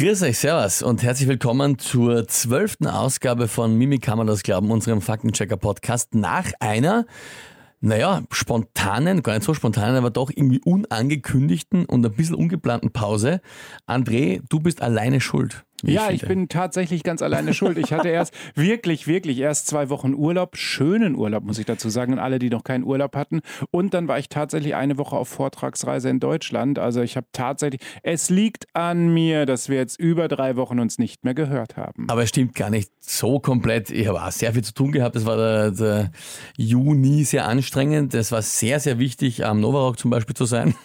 Grüß euch, Servus und herzlich willkommen zur zwölften Ausgabe von Mimi kann glauben, unserem Faktenchecker-Podcast nach einer, naja, spontanen, gar nicht so spontanen, aber doch irgendwie unangekündigten und ein bisschen ungeplanten Pause. André, du bist alleine schuld. Ja, ich, ich bin tatsächlich ganz alleine schuld. Ich hatte erst wirklich, wirklich erst zwei Wochen Urlaub, schönen Urlaub, muss ich dazu sagen, und alle, die noch keinen Urlaub hatten. Und dann war ich tatsächlich eine Woche auf Vortragsreise in Deutschland. Also ich habe tatsächlich, es liegt an mir, dass wir jetzt über drei Wochen uns nicht mehr gehört haben. Aber es stimmt gar nicht so komplett. Ich habe auch sehr viel zu tun gehabt. Es war der, der, Juni sehr anstrengend. Es war sehr, sehr wichtig, am Novarock zum Beispiel zu sein.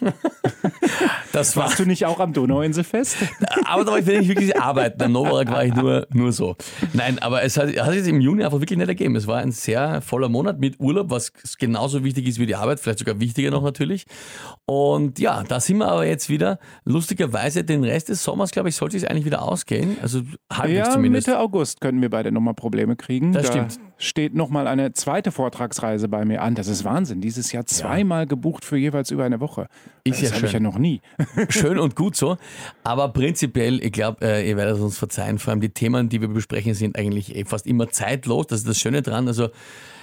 Das war, Warst du nicht auch am Donauinselfest? Aber da war ich wirklich arbeiten arbeiten. Am Novarak war ich nur, nur so. Nein, aber es hat, hat sich im Juni einfach wirklich nicht ergeben. Es war ein sehr voller Monat mit Urlaub, was genauso wichtig ist wie die Arbeit, vielleicht sogar wichtiger noch natürlich. Und ja, da sind wir aber jetzt wieder. Lustigerweise, den Rest des Sommers, glaube ich, sollte es eigentlich wieder ausgehen. Also halbwegs ja, zumindest. Mitte August können wir beide nochmal Probleme kriegen. Das da stimmt. steht nochmal eine zweite Vortragsreise bei mir an. Das ist Wahnsinn. Dieses Jahr zweimal ja. gebucht für jeweils über eine Woche. Ist das ja habe ich ja noch nie. Schön und gut so. Aber prinzipiell, ich glaube, äh, ihr werdet es uns verzeihen. Vor allem die Themen, die wir besprechen, sind eigentlich eh fast immer zeitlos. Das ist das Schöne dran. Also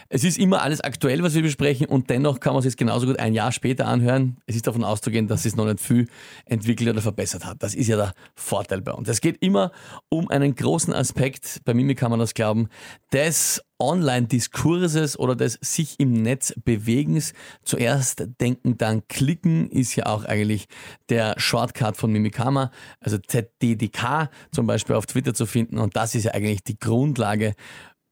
es ist immer alles aktuell, was wir besprechen und dennoch kann man es jetzt genauso gut ein Jahr später anhören. Es ist davon auszugehen, dass es noch nicht viel entwickelt oder verbessert hat. Das ist ja der Vorteil bei uns. Es geht immer um einen großen Aspekt, bei Mimi kann man das glauben, des Online-Diskurses oder des sich im Netz Bewegens. Zuerst denken, dann klicken ist ja auch eigentlich der Shortcut von Mimikama, also ZDDK zum Beispiel auf Twitter zu finden. Und das ist ja eigentlich die Grundlage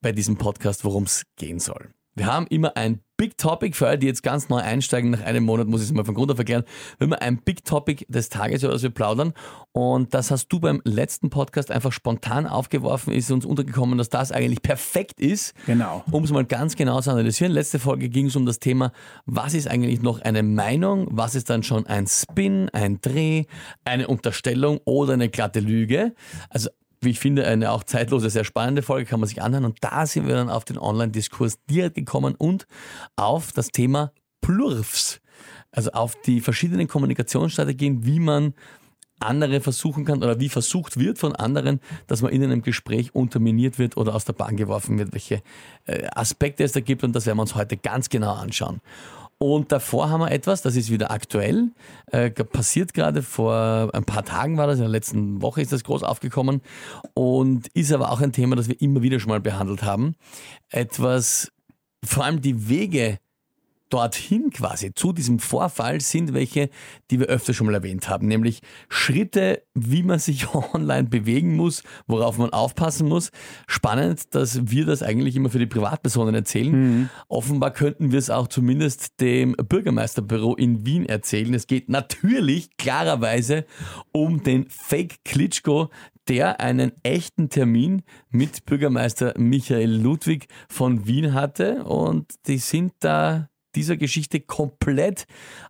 bei diesem Podcast, worum es gehen soll. Wir haben immer ein Big Topic für alle, die jetzt ganz neu einsteigen. Nach einem Monat muss ich es mal von Grund auf erklären. Wir haben ein Big Topic des Tages, über das wir plaudern. Und das hast du beim letzten Podcast einfach spontan aufgeworfen, ist uns untergekommen, dass das eigentlich perfekt ist. Genau. Um es mal ganz genau zu analysieren. Letzte Folge ging es um das Thema, was ist eigentlich noch eine Meinung? Was ist dann schon ein Spin, ein Dreh, eine Unterstellung oder eine glatte Lüge? Also wie ich finde, eine auch zeitlose, sehr spannende Folge, kann man sich anhören. Und da sind wir dann auf den Online-Diskurs direkt gekommen und auf das Thema Plurfs. Also auf die verschiedenen Kommunikationsstrategien, wie man andere versuchen kann oder wie versucht wird von anderen, dass man in einem Gespräch unterminiert wird oder aus der Bahn geworfen wird, welche äh, Aspekte es da gibt und das werden wir uns heute ganz genau anschauen. Und davor haben wir etwas, das ist wieder aktuell, äh, passiert gerade vor ein paar Tagen war das, in der letzten Woche ist das groß aufgekommen und ist aber auch ein Thema, das wir immer wieder schon mal behandelt haben. Etwas, vor allem die Wege dorthin quasi zu diesem Vorfall sind welche, die wir öfter schon mal erwähnt haben, nämlich Schritte, wie man sich online bewegen muss, worauf man aufpassen muss. Spannend, dass wir das eigentlich immer für die Privatpersonen erzählen. Mhm. Offenbar könnten wir es auch zumindest dem Bürgermeisterbüro in Wien erzählen. Es geht natürlich klarerweise um den Fake Klitschko, der einen echten Termin mit Bürgermeister Michael Ludwig von Wien hatte und die sind da dieser Geschichte komplett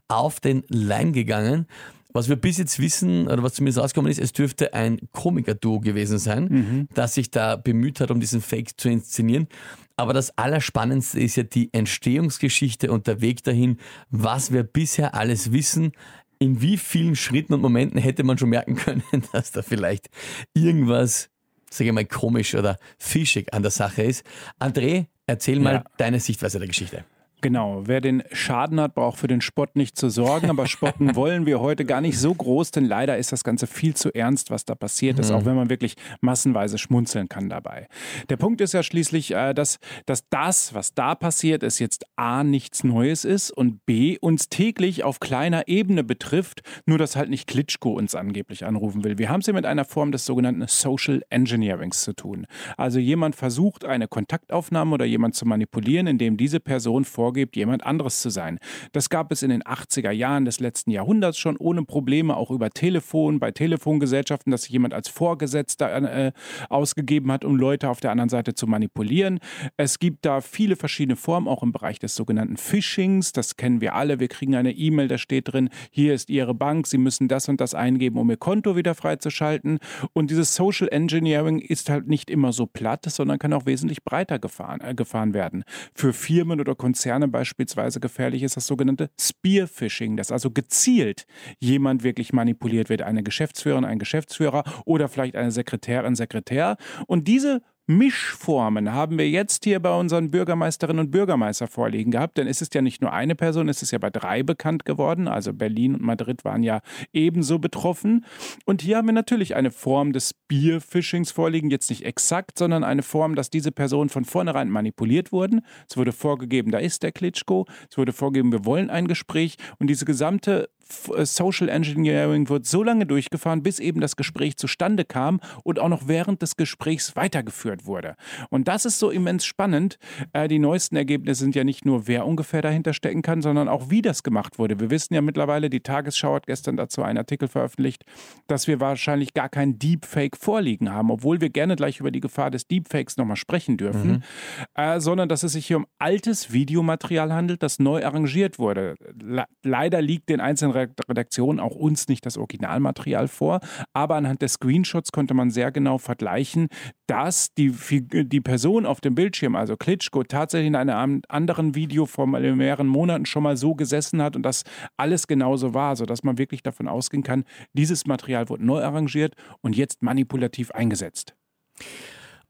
auf den Leim gegangen. Was wir bis jetzt wissen, oder was zumindest rausgekommen ist, es dürfte ein Komiker-Duo gewesen sein, mhm. das sich da bemüht hat, um diesen Fake zu inszenieren. Aber das Allerspannendste ist ja die Entstehungsgeschichte und der Weg dahin, was wir bisher alles wissen. In wie vielen Schritten und Momenten hätte man schon merken können, dass da vielleicht irgendwas, sage ich mal, komisch oder fischig an der Sache ist. André, erzähl mal ja. deine Sichtweise der Geschichte. Genau, wer den Schaden hat, braucht für den Spott nicht zu sorgen, aber spotten wollen wir heute gar nicht so groß, denn leider ist das Ganze viel zu ernst, was da passiert ist, mhm. auch wenn man wirklich massenweise schmunzeln kann dabei. Der Punkt ist ja schließlich, äh, dass, dass das, was da passiert ist, jetzt A, nichts Neues ist und B, uns täglich auf kleiner Ebene betrifft, nur dass halt nicht Klitschko uns angeblich anrufen will. Wir haben es hier mit einer Form des sogenannten Social Engineerings zu tun. Also jemand versucht, eine Kontaktaufnahme oder jemand zu manipulieren, indem diese Person vor vorgibt, jemand anderes zu sein. Das gab es in den 80er Jahren des letzten Jahrhunderts schon ohne Probleme, auch über Telefon, bei Telefongesellschaften, dass sich jemand als Vorgesetzter äh, ausgegeben hat, um Leute auf der anderen Seite zu manipulieren. Es gibt da viele verschiedene Formen, auch im Bereich des sogenannten Phishings. Das kennen wir alle. Wir kriegen eine E-Mail, da steht drin, hier ist Ihre Bank, Sie müssen das und das eingeben, um Ihr Konto wieder freizuschalten. Und dieses Social Engineering ist halt nicht immer so platt, sondern kann auch wesentlich breiter gefahren, äh, gefahren werden. Für Firmen oder Konzerne Ukraine beispielsweise gefährlich ist, das sogenannte Spearfishing, dass also gezielt jemand wirklich manipuliert wird, eine Geschäftsführerin, ein Geschäftsführer oder vielleicht eine Sekretärin, Sekretär. Und diese Mischformen haben wir jetzt hier bei unseren Bürgermeisterinnen und Bürgermeister vorliegen gehabt, denn es ist ja nicht nur eine Person, es ist ja bei drei bekannt geworden, also Berlin und Madrid waren ja ebenso betroffen. Und hier haben wir natürlich eine Form des Spearfishings vorliegen, jetzt nicht exakt, sondern eine Form, dass diese Personen von vornherein manipuliert wurden. Es wurde vorgegeben, da ist der Klitschko, es wurde vorgegeben, wir wollen ein Gespräch. Und diese gesamte Social Engineering wird so lange durchgefahren, bis eben das Gespräch zustande kam und auch noch während des Gesprächs weitergeführt wurde. Und das ist so immens spannend. Äh, die neuesten Ergebnisse sind ja nicht nur, wer ungefähr dahinter stecken kann, sondern auch, wie das gemacht wurde. Wir wissen ja mittlerweile, die Tagesschau hat gestern dazu einen Artikel veröffentlicht, dass wir wahrscheinlich gar kein Deepfake vorliegen haben, obwohl wir gerne gleich über die Gefahr des Deepfakes nochmal sprechen dürfen, mhm. äh, sondern dass es sich hier um altes Videomaterial handelt, das neu arrangiert wurde. Le leider liegt den einzelnen Redaktion auch uns nicht das Originalmaterial vor, aber anhand des Screenshots konnte man sehr genau vergleichen, dass die, die Person auf dem Bildschirm, also Klitschko, tatsächlich in einem anderen Video vor mehreren Monaten schon mal so gesessen hat und das alles genauso war, sodass man wirklich davon ausgehen kann, dieses Material wurde neu arrangiert und jetzt manipulativ eingesetzt.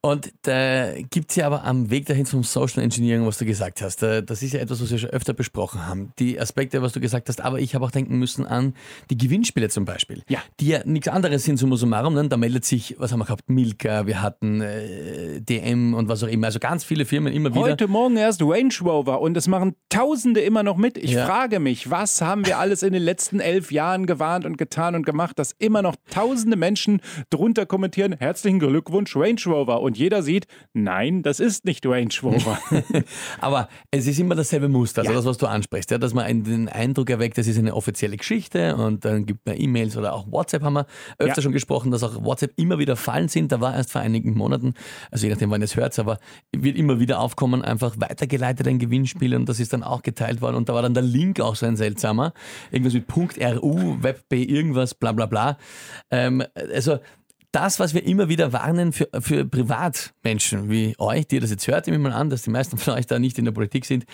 Und da gibt es ja aber am Weg dahin zum Social Engineering, was du gesagt hast. Das ist ja etwas, was wir schon öfter besprochen haben. Die Aspekte, was du gesagt hast, aber ich habe auch denken müssen an die Gewinnspiele zum Beispiel. Ja. Die ja nichts anderes sind, summa summarum. Ne? Da meldet sich, was haben wir gehabt? Milka, wir hatten äh, DM und was auch immer. Also ganz viele Firmen immer wieder. Heute Morgen erst Range Rover und es machen Tausende immer noch mit. Ich ja. frage mich, was haben wir alles in den letzten elf Jahren gewarnt und getan und gemacht, dass immer noch Tausende Menschen drunter kommentieren, herzlichen Glückwunsch Range Rover. Und und jeder sieht, nein, das ist nicht Range Rover. Aber es ist immer dasselbe Muster, also ja. das, was du ansprichst, ja, dass man den Eindruck erweckt, das ist eine offizielle Geschichte und dann gibt man E-Mails oder auch WhatsApp haben wir öfter ja. schon gesprochen, dass auch WhatsApp immer wieder Fallen sind. Da war erst vor einigen Monaten, also je nachdem, wann ihr es hört, aber wird immer wieder aufkommen, einfach weitergeleitet ein Gewinnspiel und das ist dann auch geteilt worden und da war dann der Link auch so ein seltsamer. Irgendwas mit .ru, WebP, irgendwas, bla bla bla. Ähm, also das, was wir immer wieder warnen für, für Privatmenschen wie euch, die das jetzt hört, nehme ich mal an, dass die meisten von euch da nicht in der Politik sind,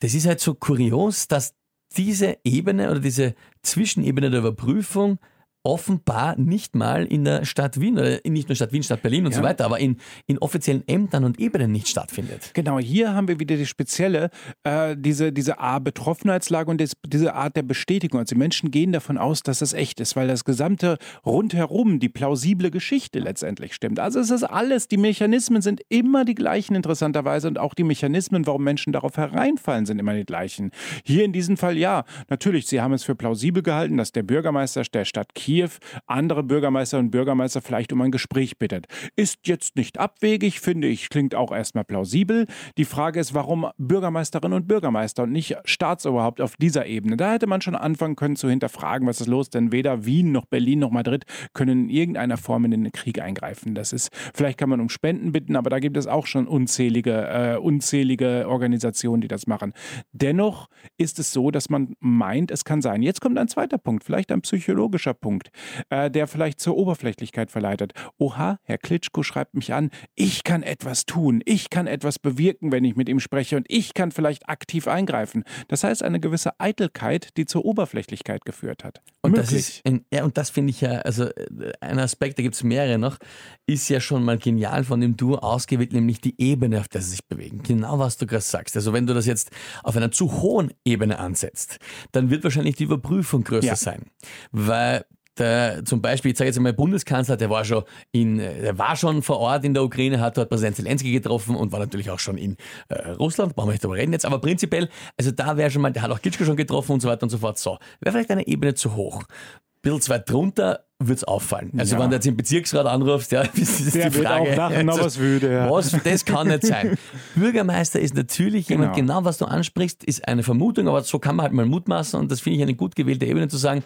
das ist halt so kurios, dass diese Ebene oder diese Zwischenebene der Überprüfung offenbar nicht mal in der Stadt Wien, oder nicht nur Stadt Wien, Stadt Berlin und ja. so weiter, aber in, in offiziellen Ämtern und Ebenen nicht stattfindet. Genau, hier haben wir wieder die spezielle, äh, diese, diese A, Betroffenheitslage und des, diese Art der Bestätigung. Also die Menschen gehen davon aus, dass es echt ist, weil das gesamte rundherum, die plausible Geschichte letztendlich stimmt. Also es ist alles, die Mechanismen sind immer die gleichen interessanterweise und auch die Mechanismen, warum Menschen darauf hereinfallen, sind immer die gleichen. Hier in diesem Fall ja, natürlich, sie haben es für plausibel gehalten, dass der Bürgermeister der Stadt Kiel Kiew andere Bürgermeister und Bürgermeister vielleicht um ein Gespräch bittet. Ist jetzt nicht abwegig, finde ich, klingt auch erstmal plausibel. Die Frage ist, warum Bürgermeisterinnen und Bürgermeister und nicht Staatsoberhaupt auf dieser Ebene? Da hätte man schon anfangen können zu hinterfragen, was ist los, denn weder Wien noch Berlin noch Madrid können in irgendeiner Form in den Krieg eingreifen. Das ist, vielleicht kann man um Spenden bitten, aber da gibt es auch schon unzählige, äh, unzählige Organisationen, die das machen. Dennoch ist es so, dass man meint, es kann sein. Jetzt kommt ein zweiter Punkt, vielleicht ein psychologischer Punkt. Punkt, äh, der vielleicht zur Oberflächlichkeit verleitet. Oha, Herr Klitschko schreibt mich an, ich kann etwas tun, ich kann etwas bewirken, wenn ich mit ihm spreche und ich kann vielleicht aktiv eingreifen. Das heißt, eine gewisse Eitelkeit, die zur Oberflächlichkeit geführt hat. Und Möglich. das ist, ein, ja, und das finde ich ja, also äh, ein Aspekt, da gibt es mehrere noch, ist ja schon mal genial von dem Duo ausgewählt, nämlich die Ebene, auf der sie sich bewegen. Genau was du gerade sagst. Also wenn du das jetzt auf einer zu hohen Ebene ansetzt, dann wird wahrscheinlich die Überprüfung größer ja. sein. Weil der, zum Beispiel, ich sage jetzt einmal, Bundeskanzler, der war schon in, der war schon vor Ort in der Ukraine, hat dort Präsident Zelensky getroffen und war natürlich auch schon in äh, Russland, brauchen wir nicht darüber reden jetzt, aber prinzipiell, also da wäre schon mal, der hat auch Kitschko schon getroffen und so weiter und so fort. So, wäre vielleicht eine Ebene zu hoch. Ein bisschen zu weit drunter wird es auffallen. Also ja. wenn du jetzt im Bezirksrat anrufst, ja, ist der die Frage. Wird auch lachen, also, was würde ja. Was, das kann nicht sein. Bürgermeister ist natürlich genau. jemand, genau was du ansprichst, ist eine Vermutung, aber so kann man halt mal mutmaßen und das finde ich eine gut gewählte Ebene zu sagen,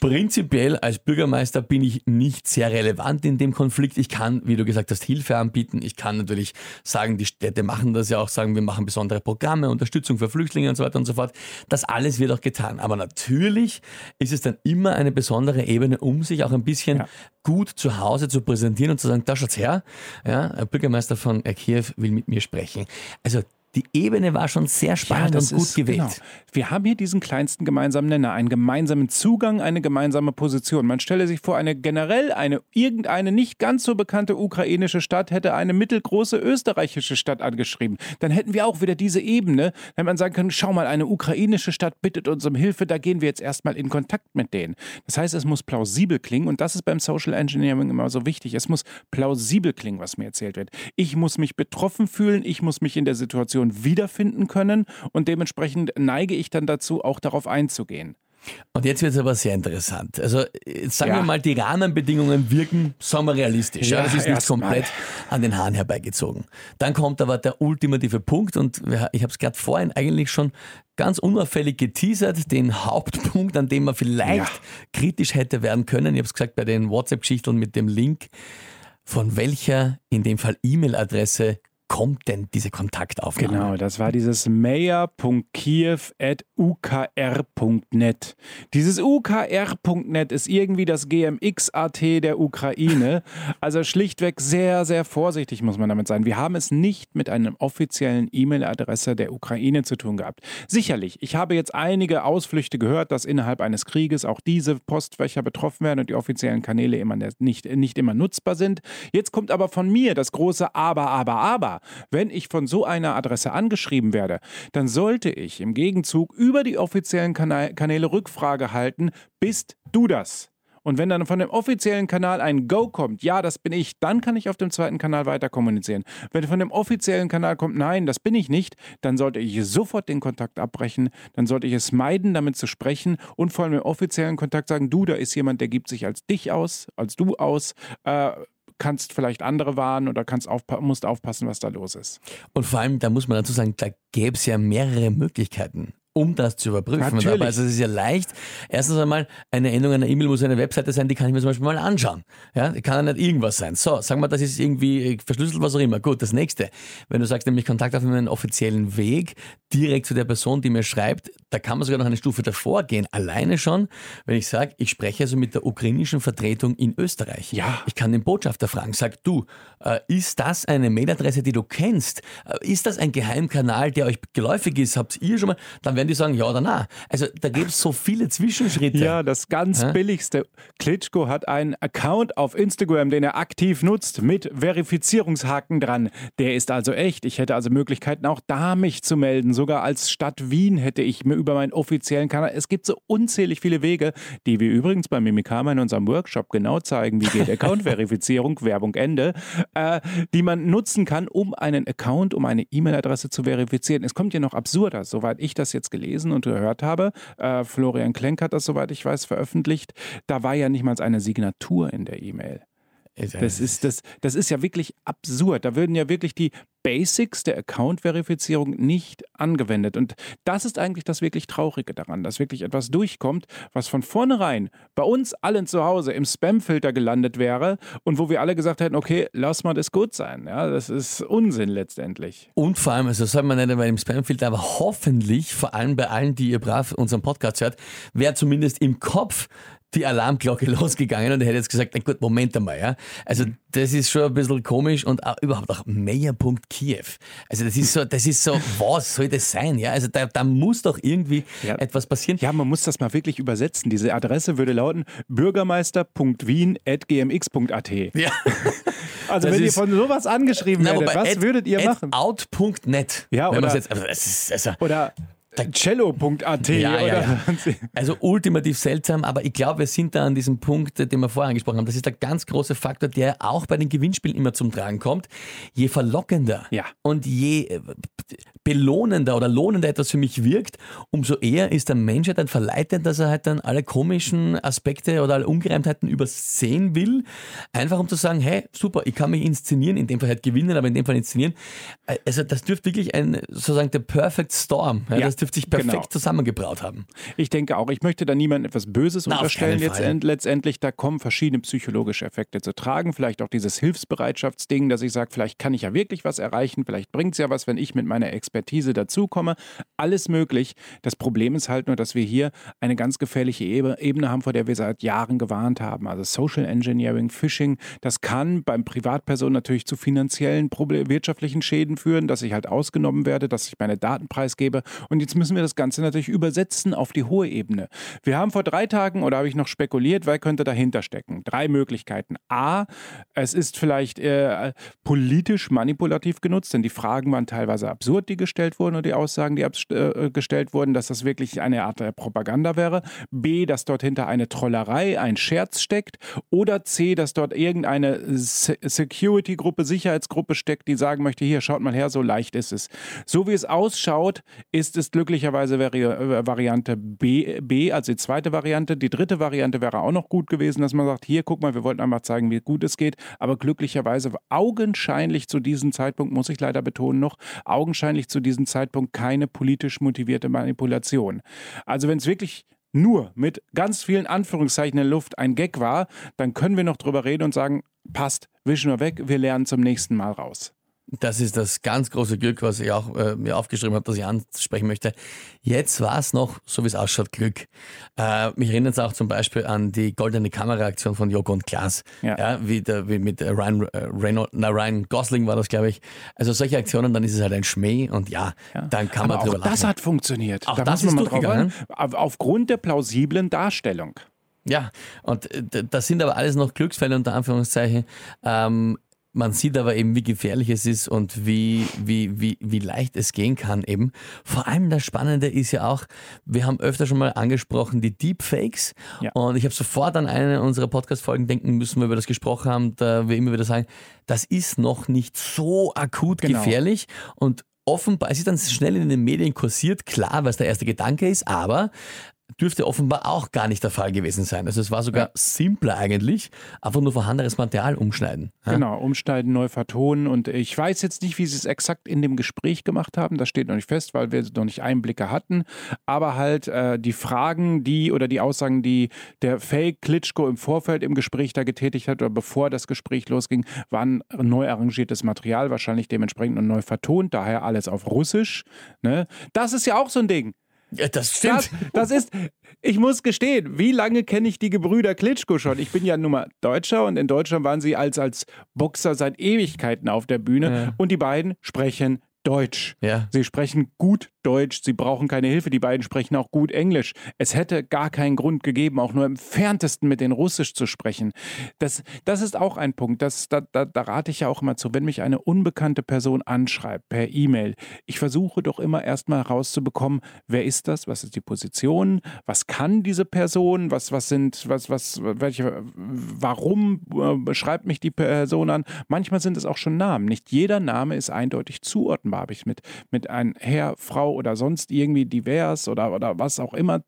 Prinzipiell als Bürgermeister bin ich nicht sehr relevant in dem Konflikt. Ich kann, wie du gesagt hast, Hilfe anbieten. Ich kann natürlich sagen, die Städte machen das ja auch, sagen, wir machen besondere Programme, Unterstützung für Flüchtlinge und so weiter und so fort. Das alles wird auch getan. Aber natürlich ist es dann immer eine besondere Ebene, um sich auch ein bisschen ja. gut zu Hause zu präsentieren und zu sagen, da schaut's her. Ja, Bürgermeister von Kiew will mit mir sprechen. Also die Ebene war schon sehr spannend ja, und gut ist, gewählt. Genau. Wir haben hier diesen kleinsten gemeinsamen Nenner, einen gemeinsamen Zugang, eine gemeinsame Position. Man stelle sich vor, eine generell eine irgendeine nicht ganz so bekannte ukrainische Stadt hätte eine mittelgroße österreichische Stadt angeschrieben. Dann hätten wir auch wieder diese Ebene, wenn man sagen können, schau mal, eine ukrainische Stadt bittet uns um Hilfe, da gehen wir jetzt erstmal in Kontakt mit denen. Das heißt, es muss plausibel klingen und das ist beim Social Engineering immer so wichtig. Es muss plausibel klingen, was mir erzählt wird. Ich muss mich betroffen fühlen, ich muss mich in der Situation Situation wiederfinden können und dementsprechend neige ich dann dazu, auch darauf einzugehen. Und jetzt wird es aber sehr interessant. Also sagen ja. wir mal, die Rahmenbedingungen wirken, sagen wir realistisch. Ja, das ist nicht komplett mal. an den Haaren herbeigezogen. Dann kommt aber der ultimative Punkt und ich habe es gerade vorhin eigentlich schon ganz unauffällig geteasert, den Hauptpunkt, an dem man vielleicht ja. kritisch hätte werden können. Ich habe es gesagt bei den WhatsApp-Geschichten mit dem Link. Von welcher, in dem Fall E-Mail-Adresse, kommt denn diese Kontaktaufnahme? Genau, das war dieses mayor.kiew.ukr.net. Dieses ukr.net ist irgendwie das GMX-AT der Ukraine. Also schlichtweg sehr, sehr vorsichtig muss man damit sein. Wir haben es nicht mit einem offiziellen E-Mail-Adresse der Ukraine zu tun gehabt. Sicherlich, ich habe jetzt einige Ausflüchte gehört, dass innerhalb eines Krieges auch diese Postfächer betroffen werden und die offiziellen Kanäle immer nicht, nicht immer nutzbar sind. Jetzt kommt aber von mir das große Aber, Aber, Aber wenn ich von so einer Adresse angeschrieben werde, dann sollte ich im Gegenzug über die offiziellen Kanäle Rückfrage halten, bist du das? Und wenn dann von dem offiziellen Kanal ein Go kommt, ja, das bin ich, dann kann ich auf dem zweiten Kanal weiter kommunizieren. Wenn von dem offiziellen Kanal kommt, nein, das bin ich nicht, dann sollte ich sofort den Kontakt abbrechen, dann sollte ich es meiden, damit zu sprechen und vor allem im offiziellen Kontakt sagen, du, da ist jemand, der gibt sich als dich aus, als du aus. Äh, kannst vielleicht andere warnen oder kannst aufpa musst aufpassen, was da los ist. Und vor allem, da muss man dazu sagen, da gäbe es ja mehrere Möglichkeiten um das zu überprüfen. Natürlich. Aber also es ist ja leicht. Erstens einmal, eine Änderung einer E-Mail muss eine Webseite sein, die kann ich mir zum Beispiel mal anschauen. Ja, kann ja nicht irgendwas sein. So, sagen wir, das ist irgendwie verschlüsselt, was auch immer. Gut, das nächste. Wenn du sagst, nämlich Kontakt auf einen offiziellen Weg, direkt zu der Person, die mir schreibt, da kann man sogar noch eine Stufe davor gehen. Alleine schon, wenn ich sage, ich spreche also mit der ukrainischen Vertretung in Österreich. Ja. Ich kann den Botschafter fragen, sag du, äh, ist das eine Mailadresse, die du kennst? Äh, ist das ein Geheimkanal, der euch geläufig ist? Habt ihr schon mal? Dann werden die sagen ja oder nein. Also da gibt es so viele Zwischenschritte. Ja, das ganz ja? billigste. Klitschko hat einen Account auf Instagram, den er aktiv nutzt, mit Verifizierungshaken dran. Der ist also echt. Ich hätte also Möglichkeiten, auch da mich zu melden. Sogar als Stadt Wien hätte ich mir über meinen offiziellen Kanal. Es gibt so unzählig viele Wege, die wir übrigens bei Mimikama in unserem Workshop genau zeigen, wie geht Account-Verifizierung, Werbung Ende, äh, die man nutzen kann, um einen Account, um eine E-Mail-Adresse zu verifizieren. Es kommt ja noch absurder, soweit ich das jetzt gelesen und gehört habe. Äh, Florian Klenk hat das, soweit ich weiß, veröffentlicht. Da war ja nicht mal eine Signatur in der E-Mail. Das ist, das, das ist ja wirklich absurd. Da würden ja wirklich die Basics der Account-Verifizierung nicht angewendet. Und das ist eigentlich das wirklich Traurige daran, dass wirklich etwas durchkommt, was von vornherein bei uns allen zu Hause im Spam-Filter gelandet wäre und wo wir alle gesagt hätten, okay, lass mal das gut sein. Ja, das ist Unsinn letztendlich. Und vor allem, also soll man nicht einmal im Spam-Filter, aber hoffentlich, vor allem bei allen, die ihr brav unseren Podcast hört, wäre zumindest im Kopf die Alarmglocke losgegangen und er hätte jetzt gesagt, na gut, Moment einmal, ja. Also das ist schon ein bisschen komisch und auch, überhaupt auch Meyer.kiew. Also das ist so, das ist so, was soll das sein, ja? Also da, da muss doch irgendwie ja. etwas passieren. Ja, man muss das mal wirklich übersetzen. Diese Adresse würde lauten bürgermeister.wien.gmx.at. Ja. Also das wenn ihr von sowas angeschrieben na, werdet, was würdet ihr machen? Out.net. Ja, oder, jetzt, also ist, also, oder cello.at. Ja, ja, ja. Also ultimativ seltsam, aber ich glaube, wir sind da an diesem Punkt, den wir vorher angesprochen haben. Das ist der ganz große Faktor, der auch bei den Gewinnspielen immer zum Tragen kommt. Je verlockender ja. und je äh, belohnender oder lohnender etwas für mich wirkt, umso eher ist der Mensch dann verleitet, dass er halt dann alle komischen Aspekte oder alle Ungereimtheiten übersehen will. Einfach um zu sagen, hey, super, ich kann mich inszenieren, in dem Fall halt gewinnen, aber in dem Fall inszenieren. Äh, also das dürfte wirklich ein, sozusagen der Perfect Storm. Ja, ja. Das dürfte Sich perfekt genau. zusammengebraut haben. Ich denke auch, ich möchte da niemandem etwas Böses Na, unterstellen. Jetzt letztendlich, da kommen verschiedene psychologische Effekte zu tragen. Vielleicht auch dieses Hilfsbereitschaftsding, dass ich sage, vielleicht kann ich ja wirklich was erreichen, vielleicht bringt es ja was, wenn ich mit meiner Expertise dazukomme. Alles möglich. Das Problem ist halt nur, dass wir hier eine ganz gefährliche Ebene haben, vor der wir seit Jahren gewarnt haben. Also Social Engineering, Phishing, das kann beim Privatpersonen natürlich zu finanziellen, wirtschaftlichen Schäden führen, dass ich halt ausgenommen werde, dass ich meine Daten preisgebe. Und jetzt müssen wir das Ganze natürlich übersetzen auf die hohe Ebene. Wir haben vor drei Tagen, oder habe ich noch spekuliert, wer könnte dahinter stecken? Drei Möglichkeiten. A, es ist vielleicht äh, politisch manipulativ genutzt, denn die Fragen waren teilweise absurd, die gestellt wurden, und die Aussagen, die äh, gestellt wurden, dass das wirklich eine Art der Propaganda wäre. B, dass dort hinter eine Trollerei, ein Scherz steckt. Oder C, dass dort irgendeine Security-Gruppe, Sicherheitsgruppe steckt, die sagen möchte, hier, schaut mal her, so leicht ist es. So wie es ausschaut, ist es glücklicherweise Vari äh, Variante B, B, also die zweite Variante. Die dritte Variante wäre auch noch gut gewesen, dass man sagt, hier, guck mal, wir wollten einfach zeigen, wie gut es geht. Aber glücklicherweise augenscheinlich zu diesem Zeitpunkt, muss ich leider betonen noch, augenscheinlich zu diesem Zeitpunkt keine politisch motivierte Manipulation. Also wenn es wirklich nur mit ganz vielen Anführungszeichen in der Luft ein Gag war, dann können wir noch drüber reden und sagen, passt, wischen wir weg, wir lernen zum nächsten Mal raus. Das ist das ganz große Glück, was ich auch äh, mir aufgeschrieben habe, dass ich ansprechen möchte. Jetzt war es noch, so wie es ausschaut, Glück. Äh, mich erinnert es auch zum Beispiel an die goldene Kameraaktion von Joko und Klaas. Ja. ja wie, der, wie mit Ryan, äh, Reynolds, na, Ryan Gosling war das, glaube ich. Also solche Aktionen, dann ist es halt ein Schmäh und ja, ja. dann kann Aber man drüber lachen. das hat funktioniert. Auch da das ist durchgegangen. Aufgrund der plausiblen Darstellung. Ja, und äh, das sind aber alles noch Glücksfälle unter Anführungszeichen. Ähm, man sieht aber eben, wie gefährlich es ist und wie, wie, wie, wie leicht es gehen kann eben. Vor allem das Spannende ist ja auch, wir haben öfter schon mal angesprochen, die Deepfakes. Ja. Und ich habe sofort an eine unserer Podcast-Folgen denken müssen, wo wir das gesprochen haben, da wir immer wieder sagen, das ist noch nicht so akut genau. gefährlich. Und offenbar, es ist dann schnell in den Medien kursiert, klar, was der erste Gedanke ist, aber dürfte offenbar auch gar nicht der Fall gewesen sein. Also es war sogar ja. simpler eigentlich, einfach nur vorhandenes Material umschneiden. Ja? Genau, umschneiden, neu vertonen und ich weiß jetzt nicht, wie sie es exakt in dem Gespräch gemacht haben, das steht noch nicht fest, weil wir noch nicht Einblicke hatten, aber halt äh, die Fragen, die oder die Aussagen, die der Fake Klitschko im Vorfeld im Gespräch da getätigt hat oder bevor das Gespräch losging, waren neu arrangiertes Material, wahrscheinlich dementsprechend und neu vertont, daher alles auf Russisch. Ne? Das ist ja auch so ein Ding. Ja, das stimmt. Das, das, ist, ich muss gestehen, wie lange kenne ich die Gebrüder Klitschko schon? Ich bin ja nun mal Deutscher und in Deutschland waren sie als, als Boxer seit Ewigkeiten auf der Bühne ja. und die beiden sprechen Deutsch. Ja. Sie sprechen gut Deutsch, sie brauchen keine Hilfe, die beiden sprechen auch gut Englisch. Es hätte gar keinen Grund gegeben, auch nur im entferntesten mit denen Russisch zu sprechen. Das, das ist auch ein Punkt, das, da, da, da rate ich ja auch immer zu, wenn mich eine unbekannte Person anschreibt per E-Mail. Ich versuche doch immer erstmal herauszubekommen, wer ist das, was ist die Position, was kann diese Person, was, was sind, was, was, welche, warum äh, schreibt mich die Person an. Manchmal sind es auch schon Namen. Nicht jeder Name ist eindeutig zuordnenbar. Habe ich mit, mit ein Herr, Frau oder sonst irgendwie divers oder, oder was auch immer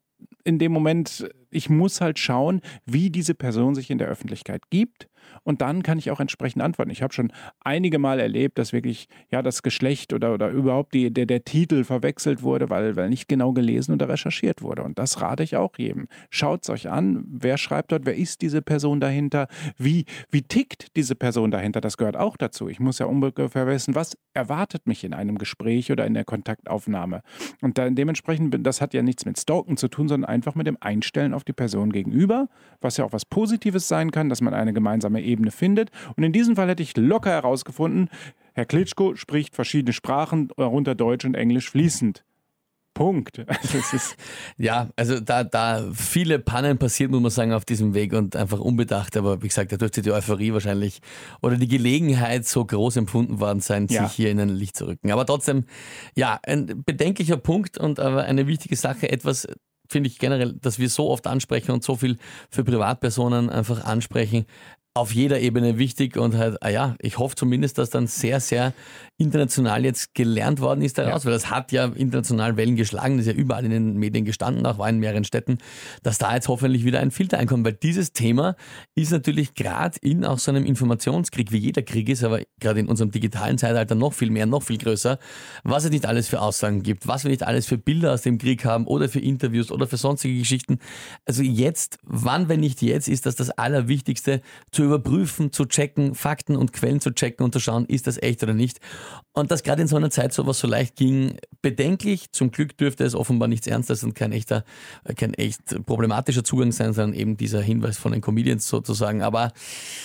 in dem Moment, ich muss halt schauen, wie diese Person sich in der Öffentlichkeit gibt und dann kann ich auch entsprechend antworten. Ich habe schon einige Mal erlebt, dass wirklich ja das Geschlecht oder, oder überhaupt die, der, der Titel verwechselt wurde, weil, weil nicht genau gelesen oder recherchiert wurde. Und das rate ich auch jedem. Schaut es euch an, wer schreibt dort, wer ist diese Person dahinter, wie, wie tickt diese Person dahinter, das gehört auch dazu. Ich muss ja ungefähr wissen, was erwartet mich in einem Gespräch oder in der Kontaktaufnahme. Und dann dementsprechend, das hat ja nichts mit Stalken zu tun, sondern einfach mit dem Einstellen auf die Person gegenüber, was ja auch was Positives sein kann, dass man eine gemeinsame Ebene findet. Und in diesem Fall hätte ich locker herausgefunden, Herr Klitschko spricht verschiedene Sprachen, darunter Deutsch und Englisch fließend. Punkt. Also ja, also da, da viele Pannen passiert, muss man sagen, auf diesem Weg und einfach unbedacht. Aber wie gesagt, da dürfte die Euphorie wahrscheinlich oder die Gelegenheit so groß empfunden worden sein, ja. sich hier in ein Licht zu rücken. Aber trotzdem, ja, ein bedenklicher Punkt und aber eine wichtige Sache, etwas, finde ich generell, dass wir so oft ansprechen und so viel für Privatpersonen einfach ansprechen auf jeder Ebene wichtig und halt, ah ja, ich hoffe zumindest, dass dann sehr, sehr international jetzt gelernt worden ist daraus, ja. weil das hat ja international Wellen geschlagen, das ist ja überall in den Medien gestanden, auch war in mehreren Städten, dass da jetzt hoffentlich wieder ein Filter einkommt, weil dieses Thema ist natürlich gerade in auch so einem Informationskrieg, wie jeder Krieg ist, aber gerade in unserem digitalen Zeitalter noch viel mehr, noch viel größer, was es nicht alles für Aussagen gibt, was wir nicht alles für Bilder aus dem Krieg haben oder für Interviews oder für sonstige Geschichten. Also jetzt, wann, wenn nicht jetzt, ist das das Allerwichtigste, zu überprüfen, zu checken, Fakten und Quellen zu checken und zu schauen, ist das echt oder nicht. Und dass gerade in so einer Zeit sowas so leicht ging, bedenklich. Zum Glück dürfte es offenbar nichts Ernstes und kein echter, kein echt problematischer Zugang sein, sondern eben dieser Hinweis von den Comedians sozusagen. Aber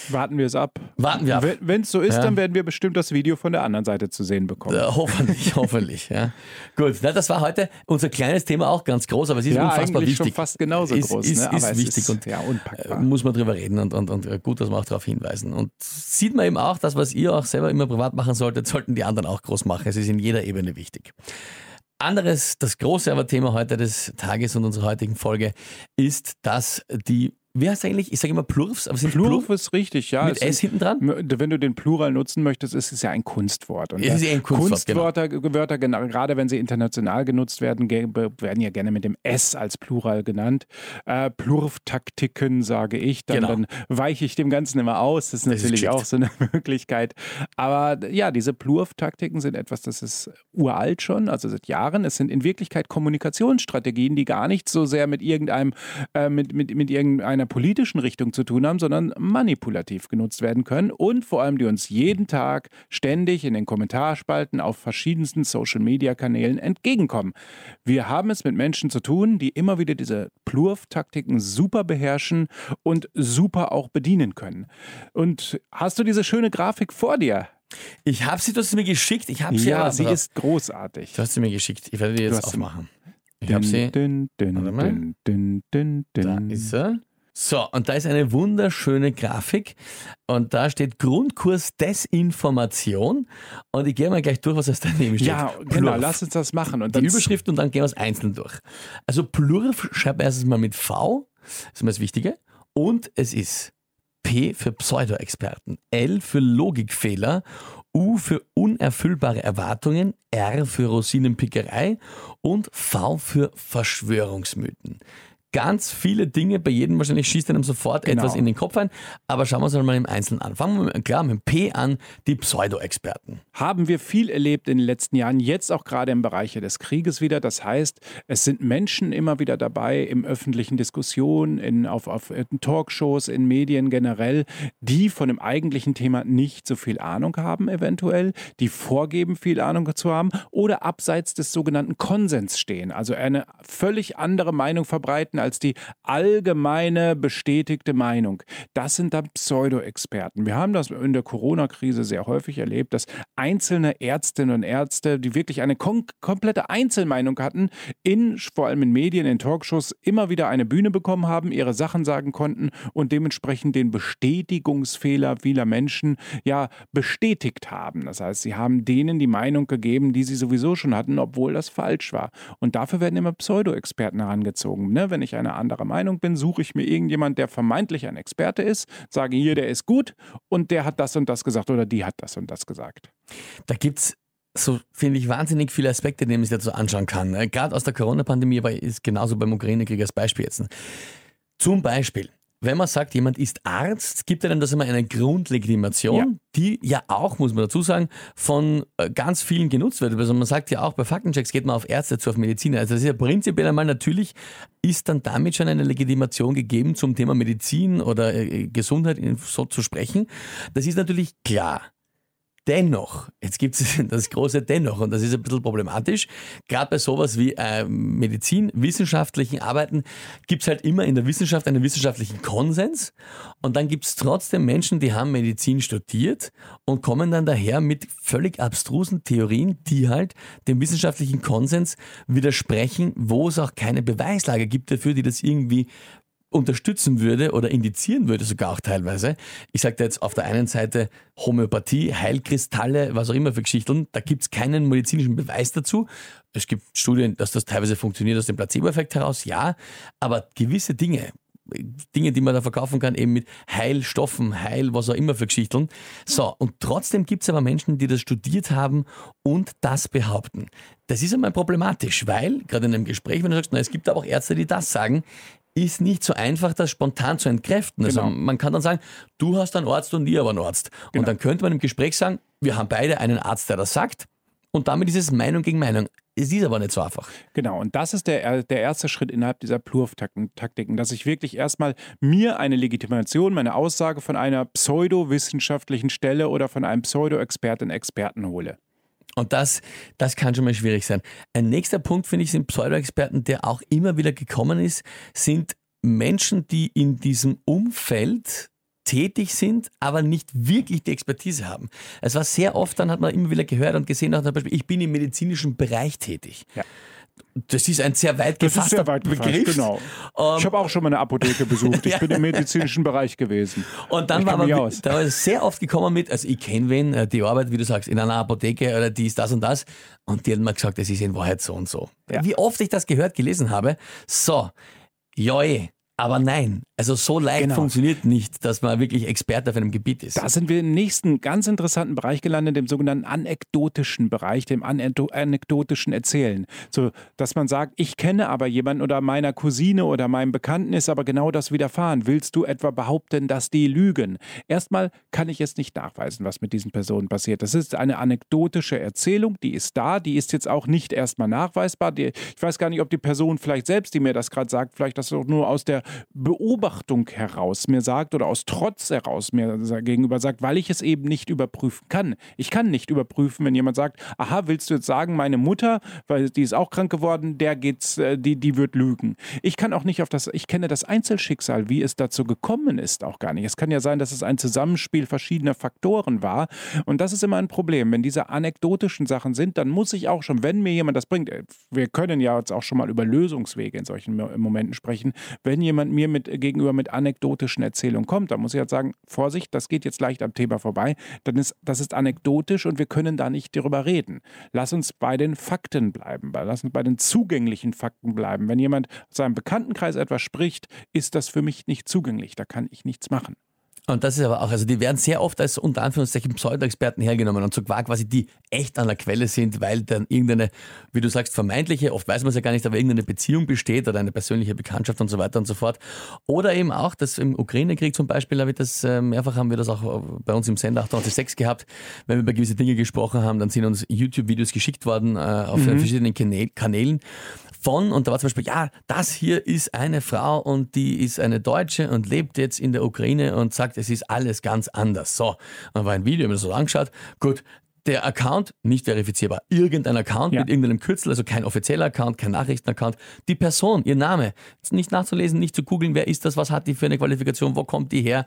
warten wir es ab. Warten wir ab. Wenn es so ist, ja. dann werden wir bestimmt das Video von der anderen Seite zu sehen bekommen. Ja, hoffentlich, hoffentlich. Ja. Gut, na, das war heute unser kleines Thema auch ganz groß, aber es ist ja, unfassbar wichtig. Schon fast genauso ist, groß. Ist, ne? ist wichtig ist, und ja, unpackbar. muss man drüber reden und, und, und gut, dass wir auch darauf hinweisen. Und sieht man eben auch, das, was ihr auch selber immer privat machen solltet, sollten die anderen auch groß machen. Es ist in jeder Ebene wichtig. Anderes, das große aber Thema heute des Tages und unserer heutigen Folge ist, dass die wie heißt eigentlich? Ich sage immer Plurfs, aber sind Plurf ist richtig, ja. Mit S hinten dran? Wenn du den Plural nutzen möchtest, ist es ja ein Kunstwort. Und es ist ja ein Kunstwort, genau. Kunstwörter, genau. Wörter, gerade wenn sie international genutzt werden, werden ja gerne mit dem S als Plural genannt. Äh, Plurf-Taktiken, sage ich. Dann, genau. dann weiche ich dem Ganzen immer aus. Das ist das natürlich ist auch so eine Möglichkeit. Aber ja, diese Plurf-Taktiken sind etwas, das ist uralt schon, also seit Jahren. Es sind in Wirklichkeit Kommunikationsstrategien, die gar nicht so sehr mit irgendeinem, äh, mit, mit, mit irgendeiner einer politischen Richtung zu tun haben, sondern manipulativ genutzt werden können und vor allem die uns jeden Tag ständig in den Kommentarspalten auf verschiedensten Social-Media-Kanälen entgegenkommen. Wir haben es mit Menschen zu tun, die immer wieder diese Plurf-Taktiken super beherrschen und super auch bedienen können. Und hast du diese schöne Grafik vor dir? Ich habe sie, du hast sie mir geschickt. Ich habe sie ja, sie ist großartig. Du hast sie mir geschickt. Ich werde die jetzt aufmachen. Ich habe sie. Din, din, din, da ist sie. So, und da ist eine wunderschöne Grafik und da steht Grundkurs Desinformation und ich gehe mal gleich durch, was es daneben steht. Ja, Plurf. genau, lass uns das machen. Und Die Überschrift und dann gehen wir es einzeln durch. Also Plurf schreibt erstens mal mit V, das ist mal das Wichtige, und es ist P für Pseudo-Experten, L für Logikfehler, U für unerfüllbare Erwartungen, R für Rosinenpickerei und V für Verschwörungsmythen ganz viele Dinge. Bei jedem wahrscheinlich schießt einem sofort genau. etwas in den Kopf ein. Aber schauen wir uns mal im Einzelnen an. Fangen wir klar mit P an, die Pseudo-Experten. Haben wir viel erlebt in den letzten Jahren, jetzt auch gerade im Bereich des Krieges wieder. Das heißt, es sind Menschen immer wieder dabei im öffentlichen Diskussionen, in, auf, auf Talkshows, in Medien generell, die von dem eigentlichen Thema nicht so viel Ahnung haben, eventuell, die vorgeben, viel Ahnung zu haben oder abseits des sogenannten Konsens stehen. Also eine völlig andere Meinung verbreiten als die allgemeine bestätigte Meinung. Das sind dann Pseudo-Experten. Wir haben das in der Corona-Krise sehr häufig erlebt, dass einzelne Ärztinnen und Ärzte, die wirklich eine kom komplette Einzelmeinung hatten, in, vor allem in Medien, in Talkshows, immer wieder eine Bühne bekommen haben, ihre Sachen sagen konnten und dementsprechend den Bestätigungsfehler vieler Menschen ja bestätigt haben. Das heißt, sie haben denen die Meinung gegeben, die sie sowieso schon hatten, obwohl das falsch war. Und dafür werden immer Pseudo-Experten herangezogen. Ne? Wenn ich eine andere Meinung bin, suche ich mir irgendjemand, der vermeintlich ein Experte ist, sage hier, der ist gut und der hat das und das gesagt oder die hat das und das gesagt. Da gibt es so finde ich wahnsinnig viele Aspekte, die man sich dazu anschauen kann. Äh, gerade aus der Corona-Pandemie, aber ist genauso beim Ukraine-Krieg als Beispiel jetzt. Zum Beispiel, wenn man sagt, jemand ist Arzt, gibt er dann das immer eine Grundlegitimation, ja. die ja auch, muss man dazu sagen, von äh, ganz vielen genutzt wird. Also man sagt ja auch, bei Faktenchecks geht man auf Ärzte zu, auf Mediziner. Also das ist ja prinzipiell einmal natürlich, ist dann damit schon eine Legitimation gegeben, zum Thema Medizin oder äh, Gesundheit so zu sprechen. Das ist natürlich klar. Dennoch, jetzt gibt es das große Dennoch und das ist ein bisschen problematisch. Gerade bei sowas wie äh, Medizin, wissenschaftlichen Arbeiten gibt es halt immer in der Wissenschaft einen wissenschaftlichen Konsens und dann gibt es trotzdem Menschen, die haben Medizin studiert und kommen dann daher mit völlig abstrusen Theorien, die halt dem wissenschaftlichen Konsens widersprechen, wo es auch keine Beweislage gibt dafür, die das irgendwie unterstützen würde oder indizieren würde, sogar auch teilweise. Ich sage jetzt auf der einen Seite Homöopathie, Heilkristalle, was auch immer für Geschichten, da gibt es keinen medizinischen Beweis dazu. Es gibt Studien, dass das teilweise funktioniert aus dem Placebo-Effekt heraus, ja, aber gewisse Dinge, Dinge, die man da verkaufen kann, eben mit Heilstoffen, Heil, was auch immer für Geschichten. So, und trotzdem gibt es aber Menschen, die das studiert haben und das behaupten. Das ist einmal problematisch, weil, gerade in einem Gespräch, wenn du sagst, na, es gibt aber auch Ärzte, die das sagen, ist nicht so einfach, das spontan zu entkräften. Also genau. man kann dann sagen, du hast einen Arzt und ich aber einen Arzt. Genau. Und dann könnte man im Gespräch sagen, wir haben beide einen Arzt, der das sagt. Und damit ist es Meinung gegen Meinung. Es ist aber nicht so einfach. Genau, und das ist der, der erste Schritt innerhalb dieser Plurf-Taktiken, dass ich wirklich erstmal mir eine Legitimation, meine Aussage von einer pseudowissenschaftlichen Stelle oder von einem Pseudo-Expertin, Experten hole. Und das, das kann schon mal schwierig sein. Ein nächster Punkt, finde ich, sind Pseudo-Experten, der auch immer wieder gekommen ist, sind Menschen, die in diesem Umfeld tätig sind, aber nicht wirklich die Expertise haben. Es war sehr oft, dann hat man immer wieder gehört und gesehen, zum Beispiel, ich bin im medizinischen Bereich tätig. Ja. Das ist ein sehr weit gefasster sehr weit Begriff. Genau. Um, ich habe auch schon mal eine Apotheke besucht. Ich ja. bin im medizinischen Bereich gewesen. Und dann ich war man da war sehr oft gekommen mit, also ich kenne wen, äh, die arbeitet, wie du sagst, in einer Apotheke oder die ist das und das. Und die hat mir gesagt, das ist in Wahrheit so und so. Ja. Wie oft ich das gehört, gelesen habe. So, joi, aber nein, also so leicht genau. funktioniert nicht, dass man wirklich Experte auf einem Gebiet ist. Da sind wir im nächsten ganz interessanten Bereich gelandet, dem sogenannten anekdotischen Bereich, dem anekdotischen Erzählen. So, dass man sagt, ich kenne aber jemanden oder meiner Cousine oder meinem Bekannten ist aber genau das widerfahren. Willst du etwa behaupten, dass die lügen? Erstmal kann ich jetzt nicht nachweisen, was mit diesen Personen passiert. Das ist eine anekdotische Erzählung, die ist da, die ist jetzt auch nicht erstmal nachweisbar. Die, ich weiß gar nicht, ob die Person vielleicht selbst, die mir das gerade sagt, vielleicht das nur aus der Beobachtung heraus mir sagt oder aus Trotz heraus mir gegenüber sagt, weil ich es eben nicht überprüfen kann. Ich kann nicht überprüfen, wenn jemand sagt, aha, willst du jetzt sagen, meine Mutter, weil die ist auch krank geworden, der geht's, äh, die, die wird lügen. Ich kann auch nicht auf das, ich kenne das Einzelschicksal, wie es dazu gekommen ist, auch gar nicht. Es kann ja sein, dass es ein Zusammenspiel verschiedener Faktoren war. Und das ist immer ein Problem. Wenn diese anekdotischen Sachen sind, dann muss ich auch schon, wenn mir jemand das bringt, äh, wir können ja jetzt auch schon mal über Lösungswege in solchen Momenten sprechen, wenn jemand jemand mir mit, gegenüber mit anekdotischen Erzählungen kommt, dann muss ich halt sagen, Vorsicht, das geht jetzt leicht am Thema vorbei, dann ist, das ist anekdotisch und wir können da nicht darüber reden. Lass uns bei den Fakten bleiben, lass uns bei den zugänglichen Fakten bleiben. Wenn jemand aus seinem Bekanntenkreis etwas spricht, ist das für mich nicht zugänglich, da kann ich nichts machen. Und das ist aber auch, also die werden sehr oft als unter Anführungszeichen Pseudo-Experten hergenommen und so quasi die echt an der Quelle sind, weil dann irgendeine, wie du sagst, vermeintliche, oft weiß man es ja gar nicht, aber irgendeine Beziehung besteht oder eine persönliche Bekanntschaft und so weiter und so fort. Oder eben auch, dass im Ukraine-Krieg zum Beispiel, habe ich das, äh, mehrfach haben wir das auch bei uns im Sender 886 gehabt, wenn wir über gewisse Dinge gesprochen haben, dann sind uns YouTube-Videos geschickt worden äh, auf mhm. verschiedenen Kanälen von, und da war zum Beispiel, ja, das hier ist eine Frau und die ist eine Deutsche und lebt jetzt in der Ukraine und sagt, es ist alles ganz anders. So, dann war ein Video, ich mir das so angeschaut. Gut, der Account nicht verifizierbar. Irgendein Account ja. mit irgendeinem Kürzel, also kein offizieller Account, kein Nachrichtenaccount. Die Person, ihr Name, nicht nachzulesen, nicht zu googeln, wer ist das, was hat die für eine Qualifikation, wo kommt die her.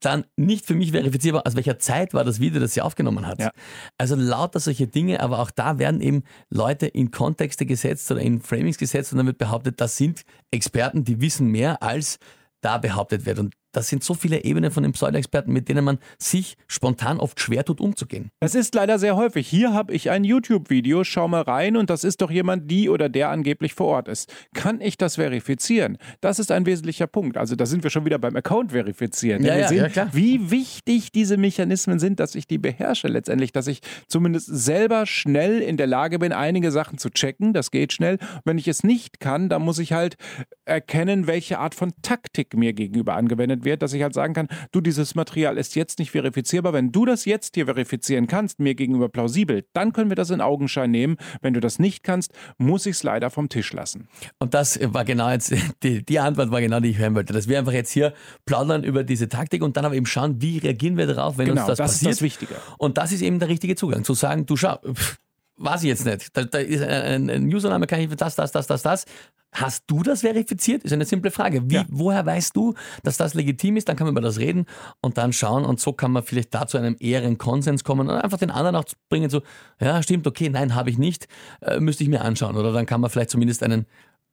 Dann nicht für mich verifizierbar, aus welcher Zeit war das Video, das sie aufgenommen hat. Ja. Also lauter solche Dinge, aber auch da werden eben Leute in Kontexte gesetzt oder in Framings gesetzt und dann wird behauptet, das sind Experten, die wissen mehr als da behauptet wird. Und das sind so viele Ebenen von den Pseudo-Experten, mit denen man sich spontan oft schwer tut, umzugehen. Das ist leider sehr häufig. Hier habe ich ein YouTube-Video, schau mal rein und das ist doch jemand, die oder der angeblich vor Ort ist. Kann ich das verifizieren? Das ist ein wesentlicher Punkt. Also da sind wir schon wieder beim Account verifizieren. Ja, ja, sehen, ja, klar. Wie wichtig diese Mechanismen sind, dass ich die beherrsche letztendlich, dass ich zumindest selber schnell in der Lage bin, einige Sachen zu checken. Das geht schnell. Wenn ich es nicht kann, dann muss ich halt erkennen, welche Art von Taktik mir gegenüber angewendet verwendet wird, dass ich halt sagen kann, du, dieses Material ist jetzt nicht verifizierbar. Wenn du das jetzt hier verifizieren kannst, mir gegenüber plausibel, dann können wir das in Augenschein nehmen. Wenn du das nicht kannst, muss ich es leider vom Tisch lassen. Und das war genau jetzt, die, die Antwort war genau, die ich hören wollte, dass wir einfach jetzt hier plaudern über diese Taktik und dann aber eben schauen, wie reagieren wir darauf, wenn genau, uns das, das passiert. Ist das Wichtige. Und das ist eben der richtige Zugang, zu sagen, du schau, pff, weiß ich jetzt nicht. Da, da ist ein, ein Username, kann ich das, das, das, das, das. Hast du das verifiziert? Ist eine simple Frage. Wie, ja. Woher weißt du, dass das legitim ist? Dann kann man über das reden und dann schauen und so kann man vielleicht da zu einem ehren Konsens kommen und einfach den anderen auch bringen, so, ja, stimmt, okay, nein, habe ich nicht, äh, müsste ich mir anschauen. Oder dann kann man vielleicht zumindest einen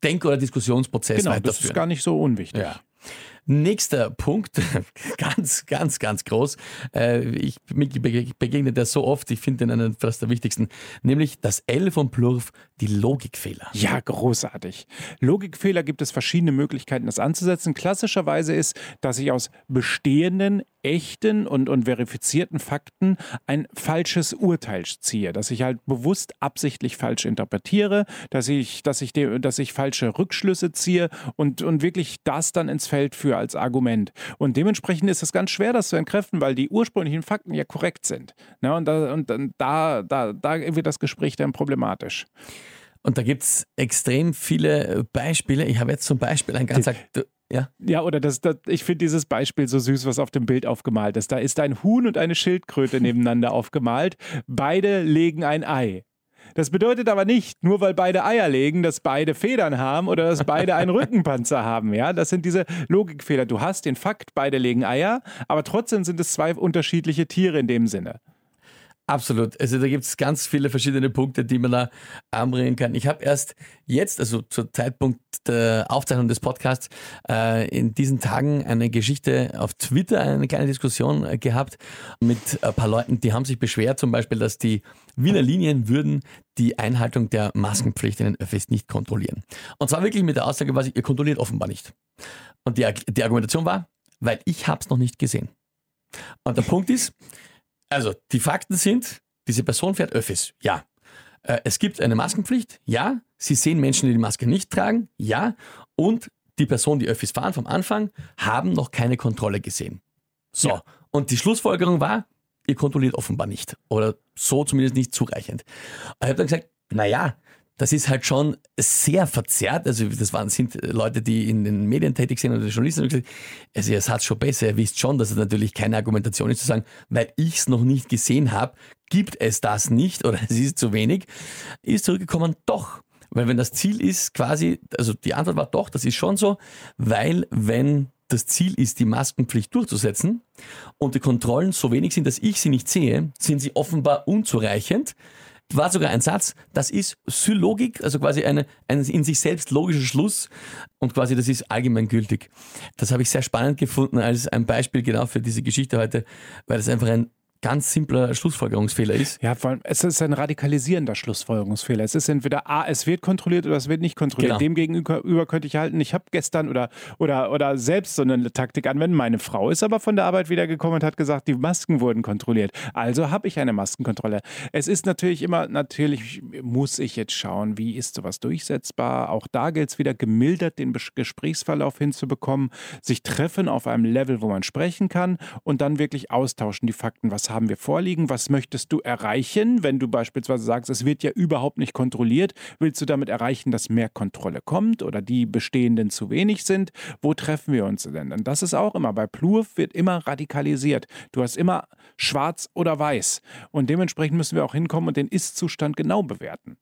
Denk- oder Diskussionsprozess genau, weiterführen. Das ist gar nicht so unwichtig. Ja. Nächster Punkt, ganz, ganz, ganz groß. Äh, ich begegne das so oft, ich finde den einen fast der wichtigsten, nämlich das L von Plurf, die Logikfehler. Ja, großartig. Logikfehler gibt es verschiedene Möglichkeiten, das anzusetzen. Klassischerweise ist, dass ich aus bestehenden echten und, und verifizierten Fakten ein falsches Urteil ziehe, dass ich halt bewusst absichtlich falsch interpretiere, dass ich, dass ich, de, dass ich falsche Rückschlüsse ziehe und, und wirklich das dann ins Feld führe als Argument. Und dementsprechend ist es ganz schwer, das zu entkräften, weil die ursprünglichen Fakten ja korrekt sind. Ja, und da, und da, da, da wird das Gespräch dann problematisch. Und da gibt es extrem viele Beispiele. Ich habe jetzt zum Beispiel ein ganz, ja. Ja, oder das, das ich finde dieses Beispiel so süß, was auf dem Bild aufgemalt ist. Da ist ein Huhn und eine Schildkröte nebeneinander aufgemalt. Beide legen ein Ei. Das bedeutet aber nicht, nur weil beide Eier legen, dass beide Federn haben oder dass beide einen Rückenpanzer haben. Ja, das sind diese Logikfehler. Du hast den Fakt, beide legen Eier, aber trotzdem sind es zwei unterschiedliche Tiere in dem Sinne. Absolut. Also da gibt es ganz viele verschiedene Punkte, die man da anbringen kann. Ich habe erst jetzt, also zur Zeitpunkt der Aufzeichnung des Podcasts, äh, in diesen Tagen eine Geschichte auf Twitter, eine kleine Diskussion äh, gehabt mit ein paar Leuten, die haben sich beschwert, zum Beispiel, dass die Wiener Linien würden die Einhaltung der Maskenpflicht in den Öffis nicht kontrollieren. Und zwar wirklich mit der Aussage, was ihr kontrolliert offenbar nicht. Und die, die Argumentation war, weil ich habe es noch nicht gesehen. Und der Punkt ist, also, die Fakten sind, diese Person fährt Öffis. Ja. Äh, es gibt eine Maskenpflicht. Ja. Sie sehen Menschen, die die Maske nicht tragen. Ja. Und die Person, die Öffis fahren vom Anfang, haben noch keine Kontrolle gesehen. So. Ja. Und die Schlussfolgerung war, ihr kontrolliert offenbar nicht. Oder so zumindest nicht zureichend. Ich habe dann gesagt, naja, das ist halt schon sehr verzerrt. Also das waren, sind Leute, die in den Medien tätig sind oder Journalisten also ihr seid schon besser, ihr wisst schon, dass es natürlich keine Argumentation ist zu sagen, weil ich es noch nicht gesehen habe, gibt es das nicht oder es ist zu wenig. Ist zurückgekommen, doch. Weil wenn das Ziel ist quasi, also die Antwort war doch, das ist schon so, weil wenn das Ziel ist, die Maskenpflicht durchzusetzen und die Kontrollen so wenig sind, dass ich sie nicht sehe, sind sie offenbar unzureichend war sogar ein Satz, das ist Syllogik, also quasi eine, ein in sich selbst logischer Schluss und quasi das ist allgemeingültig. Das habe ich sehr spannend gefunden als ein Beispiel genau für diese Geschichte heute, weil es einfach ein ganz simpler Schlussfolgerungsfehler ist. Ja, vor allem, es ist ein radikalisierender Schlussfolgerungsfehler. Es ist entweder A, es wird kontrolliert oder es wird nicht kontrolliert. Genau. Demgegenüber könnte ich halten, ich habe gestern oder, oder, oder selbst so eine Taktik anwenden. Meine Frau ist aber von der Arbeit wiedergekommen und hat gesagt, die Masken wurden kontrolliert. Also habe ich eine Maskenkontrolle. Es ist natürlich immer, natürlich muss ich jetzt schauen, wie ist sowas durchsetzbar. Auch da gilt es wieder, gemildert den Gesprächsverlauf hinzubekommen, sich treffen auf einem Level, wo man sprechen kann und dann wirklich austauschen, die Fakten, was haben wir vorliegen, was möchtest du erreichen, wenn du beispielsweise sagst, es wird ja überhaupt nicht kontrolliert, willst du damit erreichen, dass mehr Kontrolle kommt oder die bestehenden zu wenig sind, wo treffen wir uns denn? Und das ist auch immer, bei Plurf wird immer radikalisiert. Du hast immer schwarz oder weiß und dementsprechend müssen wir auch hinkommen und den Ist-Zustand genau bewerten.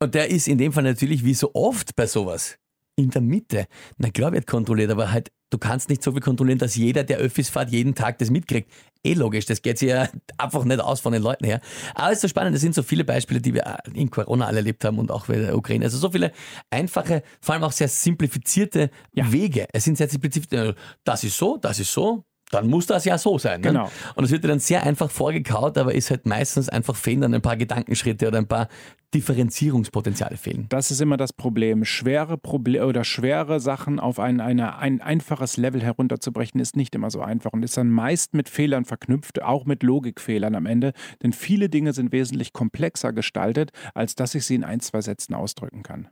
Und der ist in dem Fall natürlich wie so oft bei sowas in der Mitte. Na klar wird kontrolliert, aber halt, du kannst nicht so viel kontrollieren, dass jeder, der Öffis fährt, jeden Tag das mitkriegt. Eh logisch, das geht sich ja einfach nicht aus von den Leuten her. Aber es ist so spannend, es sind so viele Beispiele, die wir in Corona alle erlebt haben und auch bei der Ukraine. Also so viele einfache, vor allem auch sehr simplifizierte ja. Wege. Es sind sehr simplifizierte, das ist so, das ist so, dann muss das ja so sein. Ne? Genau. Und es wird dann sehr einfach vorgekaut, aber ist halt meistens einfach fehlen dann ein paar Gedankenschritte oder ein paar Differenzierungspotenziale fehlen. Das ist immer das Problem. Schwere Probleme oder schwere Sachen auf ein, eine, ein einfaches Level herunterzubrechen, ist nicht immer so einfach und ist dann meist mit Fehlern verknüpft, auch mit Logikfehlern am Ende. Denn viele Dinge sind wesentlich komplexer gestaltet, als dass ich sie in ein, zwei Sätzen ausdrücken kann.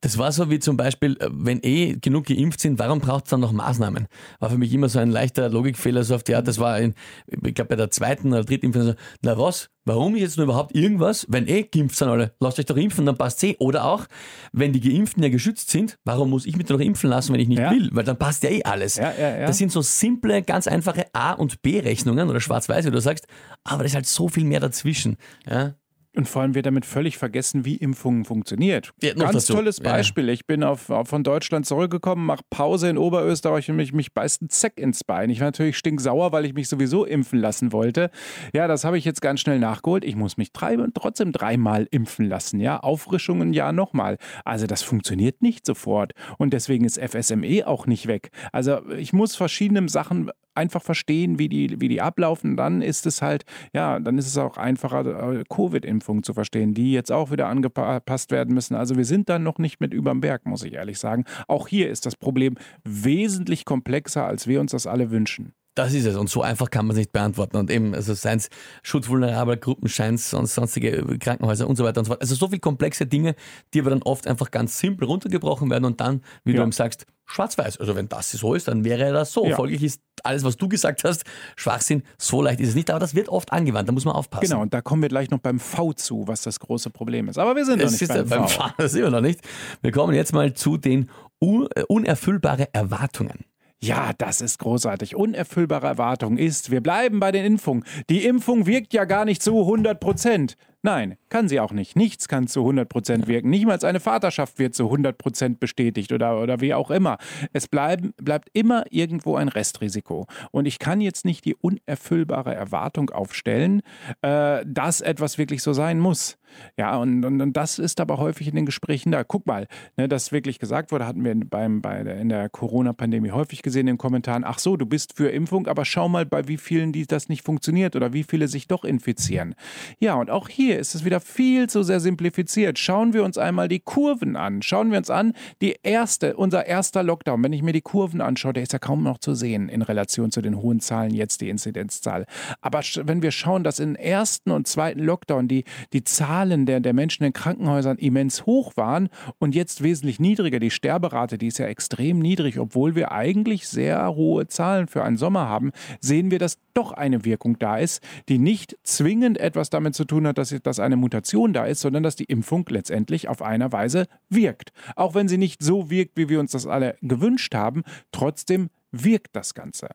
Das war so wie zum Beispiel, äh, wenn eh genug geimpft sind, warum braucht es dann noch Maßnahmen? War für mich immer so ein leichter Logikfehler, so auf die Art, das war, in, ich glaube, bei der zweiten oder dritten Impfung, so, na was, warum jetzt nur überhaupt irgendwas, wenn eh geimpft sind alle, lasst euch doch impfen, dann passt eh. Oder auch, wenn die Geimpften ja geschützt sind, warum muss ich mich doch impfen lassen, wenn ich nicht ja. will? Weil dann passt ja eh alles. Ja, ja, das sind so simple, ganz einfache A- und B-Rechnungen oder schwarz-weiß, wie du sagst, aber da ist halt so viel mehr dazwischen. Ja? Und vor allem wird damit völlig vergessen, wie Impfungen funktioniert. Ja, Ganz tolles Ja. Beispiel. Ich bin auf, auf von Deutschland zurückgekommen, mache Pause in Oberösterreich und mich, mich beißt ein Zeck ins Bein. Ich war natürlich stinksauer, weil ich mich sowieso impfen lassen wollte. Ja, das habe ich jetzt ganz schnell nachgeholt. Ich muss mich drei, trotzdem dreimal impfen lassen. Ja, Auffrischungen ja nochmal. Also das funktioniert nicht sofort. Und deswegen ist FSME auch nicht weg. Also ich muss verschiedene Sachen einfach verstehen, wie die, wie die ablaufen. Dann ist es halt, ja, dann ist es auch einfacher, äh, Covid-Impfungen zu verstehen, die jetzt auch wieder angepasst werden müssen. Also wir sind dann noch nicht mit überm Berg, muss ich ehrlich sagen. Auch hier ist das Problem wesentlich komplexer, als wir uns das alle wünschen. Das ist es. Und so einfach kann man es nicht beantworten. Und eben, also seien es schutzvulnerable Gruppen, Scheins, sonst, sonstige Krankenhäuser und so weiter und so fort. Also so viele komplexe Dinge, die aber dann oft einfach ganz simpel runtergebrochen werden und dann, wie du Ja. eben sagst, schwarz-weiß. Also wenn das so ist, dann wäre das so. Ja. Folglich ist alles, was du gesagt hast, Schwachsinn. So leicht ist es nicht. Aber das wird oft angewandt. Da muss man aufpassen. Genau, und da kommen wir gleich noch beim V zu, was das große Problem ist. Aber wir sind noch Das nicht beim, beim v. Fahren, das sind wir noch nicht. Wir kommen jetzt mal zu den un äh, unerfüllbare Erwartungen. Ja, das ist großartig. Unerfüllbare Erwartung ist, wir bleiben bei den Impfungen. Die Impfung wirkt ja gar nicht zu 100 Prozent. Nein, kann sie auch nicht. Nichts kann zu 100 Prozent wirken. Nicht mal eine Vaterschaft wird zu 100 Prozent bestätigt oder, oder wie auch immer. Es bleiben, bleibt immer irgendwo ein Restrisiko. Und ich kann jetzt nicht die unerfüllbare Erwartung aufstellen, äh, dass etwas wirklich so sein muss. Ja, und, und, und das ist aber häufig in den Gesprächen da. Guck mal, ne, dass wirklich gesagt wurde, hatten wir beim, bei der, in der Corona-Pandemie häufig gesehen in den Kommentaren, ach so, du bist für Impfung, aber schau mal, bei wie vielen die das nicht funktioniert oder wie viele sich doch infizieren. Ja, und auch hier ist es wieder viel zu sehr simplifiziert. Schauen wir uns einmal die Kurven an. Schauen wir uns an, die erste, unser erster Lockdown, wenn ich mir die Kurven anschaue, der ist ja kaum noch zu sehen in Relation zu den hohen Zahlen jetzt, die Inzidenzzahl. Aber wenn wir schauen, dass im ersten und zweiten Lockdown die, die Zahlen der, der Menschen in Krankenhäusern immens hoch waren und jetzt wesentlich niedriger, die Sterberate, die ist ja extrem niedrig, obwohl wir eigentlich sehr hohe Zahlen für einen Sommer haben, sehen wir, dass doch eine Wirkung da ist, die nicht zwingend etwas damit zu tun hat, dass, dass eine Mutation da ist, sondern dass die Impfung letztendlich auf einer Weise wirkt. Auch wenn sie nicht so wirkt, wie wir uns das alle gewünscht haben, trotzdem wirkt das Ganze.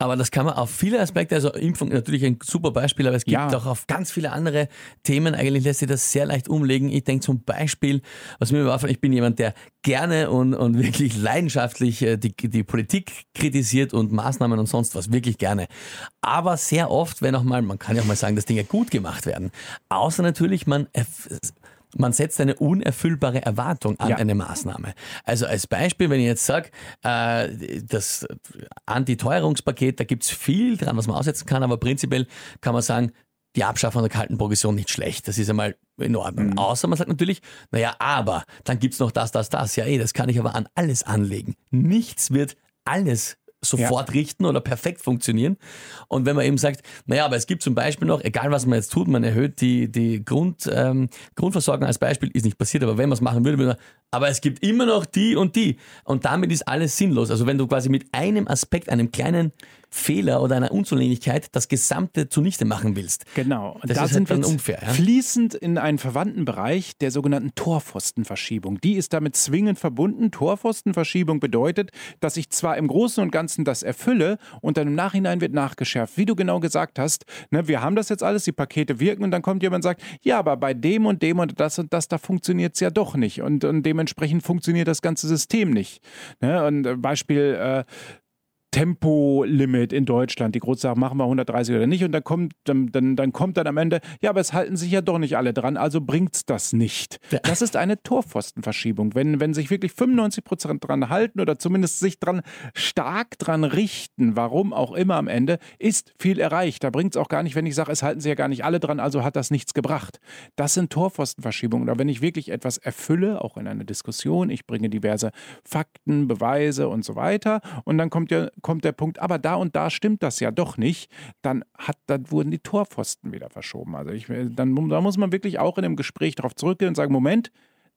Aber das kann man auf viele Aspekte, also Impfung natürlich ein super Beispiel, aber es gibt Ja. auch auf ganz viele andere Themen, eigentlich lässt sich das sehr leicht umlegen. Ich denke zum Beispiel, was mir war, ich bin jemand, der gerne und, und wirklich leidenschaftlich äh, die, die Politik kritisiert und Maßnahmen und sonst was, wirklich gerne. Aber sehr oft, wenn auch mal, man kann ja auch mal sagen, dass Dinge gut gemacht werden. Außer natürlich, man man setzt eine unerfüllbare Erwartung an Ja. eine Maßnahme. Also als Beispiel, wenn ich jetzt sage, äh, das Antiteuerungspaket, da gibt es viel dran, was man aussetzen kann, aber prinzipiell kann man sagen, die Abschaffung der kalten Progression nicht schlecht. Das ist einmal in Ordnung. Außer man sagt natürlich, naja, aber dann gibt's noch das, das, das. Ja, eh, das kann ich aber an alles anlegen. Nichts wird alles sofort richten oder perfekt funktionieren. Und wenn man eben sagt, naja, aber es gibt zum Beispiel noch, egal was man jetzt tut, man erhöht die, die Grund, ähm, Grundversorgung als Beispiel, ist nicht passiert, aber wenn man es machen würde, würde man, aber es gibt immer noch die und die. Und damit ist alles sinnlos. Also wenn du quasi mit einem Aspekt, einem kleinen Fehler oder einer Unzulänglichkeit das Gesamte zunichte machen willst. Genau. Das da ist sind halt wir dann unfair, ja? fließend in einen verwandten Bereich der sogenannten Torpfostenverschiebung. Die ist damit zwingend verbunden. Torpfostenverschiebung bedeutet, dass ich zwar im Großen und Ganzen das erfülle und dann im Nachhinein wird nachgeschärft. Wie du genau gesagt hast, ne, wir haben das jetzt alles, die Pakete wirken und dann kommt jemand und sagt, ja, aber bei dem und dem und das und das, da funktioniert es ja doch nicht. Und, und dementsprechend funktioniert das ganze System nicht. Ne? Und äh, Beispiel, äh, Tempolimit in Deutschland. Die Große sagen, machen wir 130 oder nicht. Und dann kommt dann, dann, dann kommt dann am Ende, ja, aber es halten sich ja doch nicht alle dran, also bringt's das nicht. Das ist eine Torpfostenverschiebung. Wenn, wenn sich wirklich 95 Prozent dran halten oder zumindest sich dran stark dran richten, warum auch immer am Ende, ist viel erreicht. Da bringt es auch gar nicht, wenn ich sage, es halten sich ja gar nicht alle dran, also hat das nichts gebracht. Das sind Torpfostenverschiebungen. Oder wenn ich wirklich etwas erfülle, auch in einer Diskussion, ich bringe diverse Fakten, Beweise und so weiter, und dann kommt ja kommt der Punkt, aber da und da stimmt das ja doch nicht, dann, hat, dann wurden die Torpfosten wieder verschoben. Also ich, dann da muss man wirklich auch in einem Gespräch darauf zurückgehen und sagen, Moment,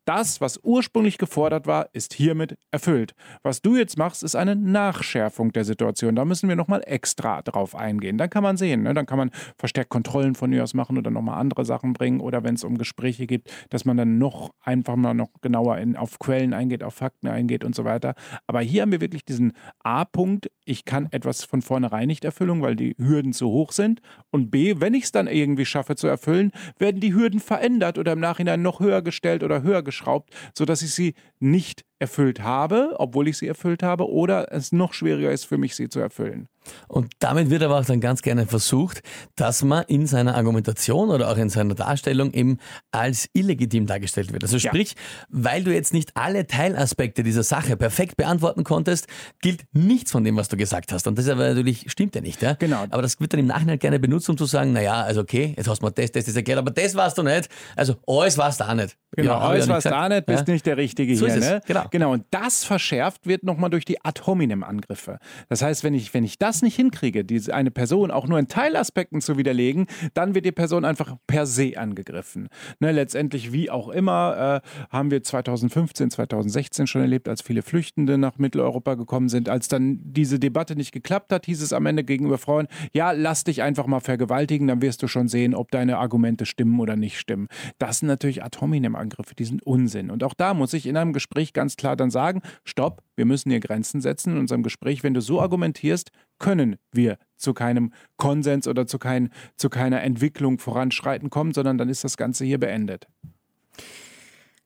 das, was ursprünglich gefordert war, ist hiermit erfüllt. Was du jetzt machst, ist eine Nachschärfung der Situation. Da müssen wir nochmal extra drauf eingehen. Dann kann man sehen, ne? dann kann man verstärkt Kontrollen von mir aus machen oder nochmal andere Sachen bringen oder wenn es um Gespräche geht, dass man dann noch einfach mal noch genauer in, auf Quellen eingeht, auf Fakten eingeht und so weiter. Aber hier haben wir wirklich diesen A-Punkt, ich kann etwas von vornherein nicht erfüllen, weil die Hürden zu hoch sind. Und B, wenn ich es dann irgendwie schaffe zu erfüllen, werden die Hürden verändert oder im Nachhinein noch höher gestellt oder höher gestellt geschraubt, sodass ich sie nicht erfüllt habe, obwohl ich sie erfüllt habe, oder es noch schwieriger ist für mich, sie zu erfüllen. Und damit wird aber auch dann ganz gerne versucht, dass man in seiner Argumentation oder auch in seiner Darstellung eben als illegitim dargestellt wird. Also sprich, ja. weil du jetzt nicht alle Teilaspekte dieser Sache perfekt beantworten konntest, gilt nichts von dem, was du gesagt hast. Und das aber natürlich stimmt ja nicht. Ja? Genau. Aber das wird dann im Nachhinein gerne benutzt, um zu sagen, naja, also okay, jetzt hast du mir das, das, das erklärt, aber das warst du nicht. Also alles warst du auch nicht. Genau, ja, alles warst du auch nicht, bist ja? nicht der Richtige so hier. Ne? Genau. Genau. Und das verschärft wird nochmal durch die Ad hominem Angriffe. Das heißt, wenn ich, wenn ich das nicht hinkriege, diese, eine Person auch nur in Teilaspekten zu widerlegen, dann wird die Person einfach per se angegriffen. Ne, letztendlich, wie auch immer, äh, haben wir 2015, 2016 schon erlebt, als viele Flüchtende nach Mitteleuropa gekommen sind. Als dann diese Debatte nicht geklappt hat, hieß es am Ende gegenüber Frauen, ja, lass dich einfach mal vergewaltigen, dann wirst du schon sehen, ob deine Argumente stimmen oder nicht stimmen. Das sind natürlich Ad hominem Angriffe, die sind Unsinn. Und auch da muss ich in einem Gespräch ganz klar dann sagen, stopp, wir müssen hier Grenzen setzen in unserem Gespräch. Wenn du so argumentierst, können wir zu keinem Konsens oder zu, kein, zu keiner Entwicklung voranschreiten kommen, sondern dann ist das Ganze hier beendet.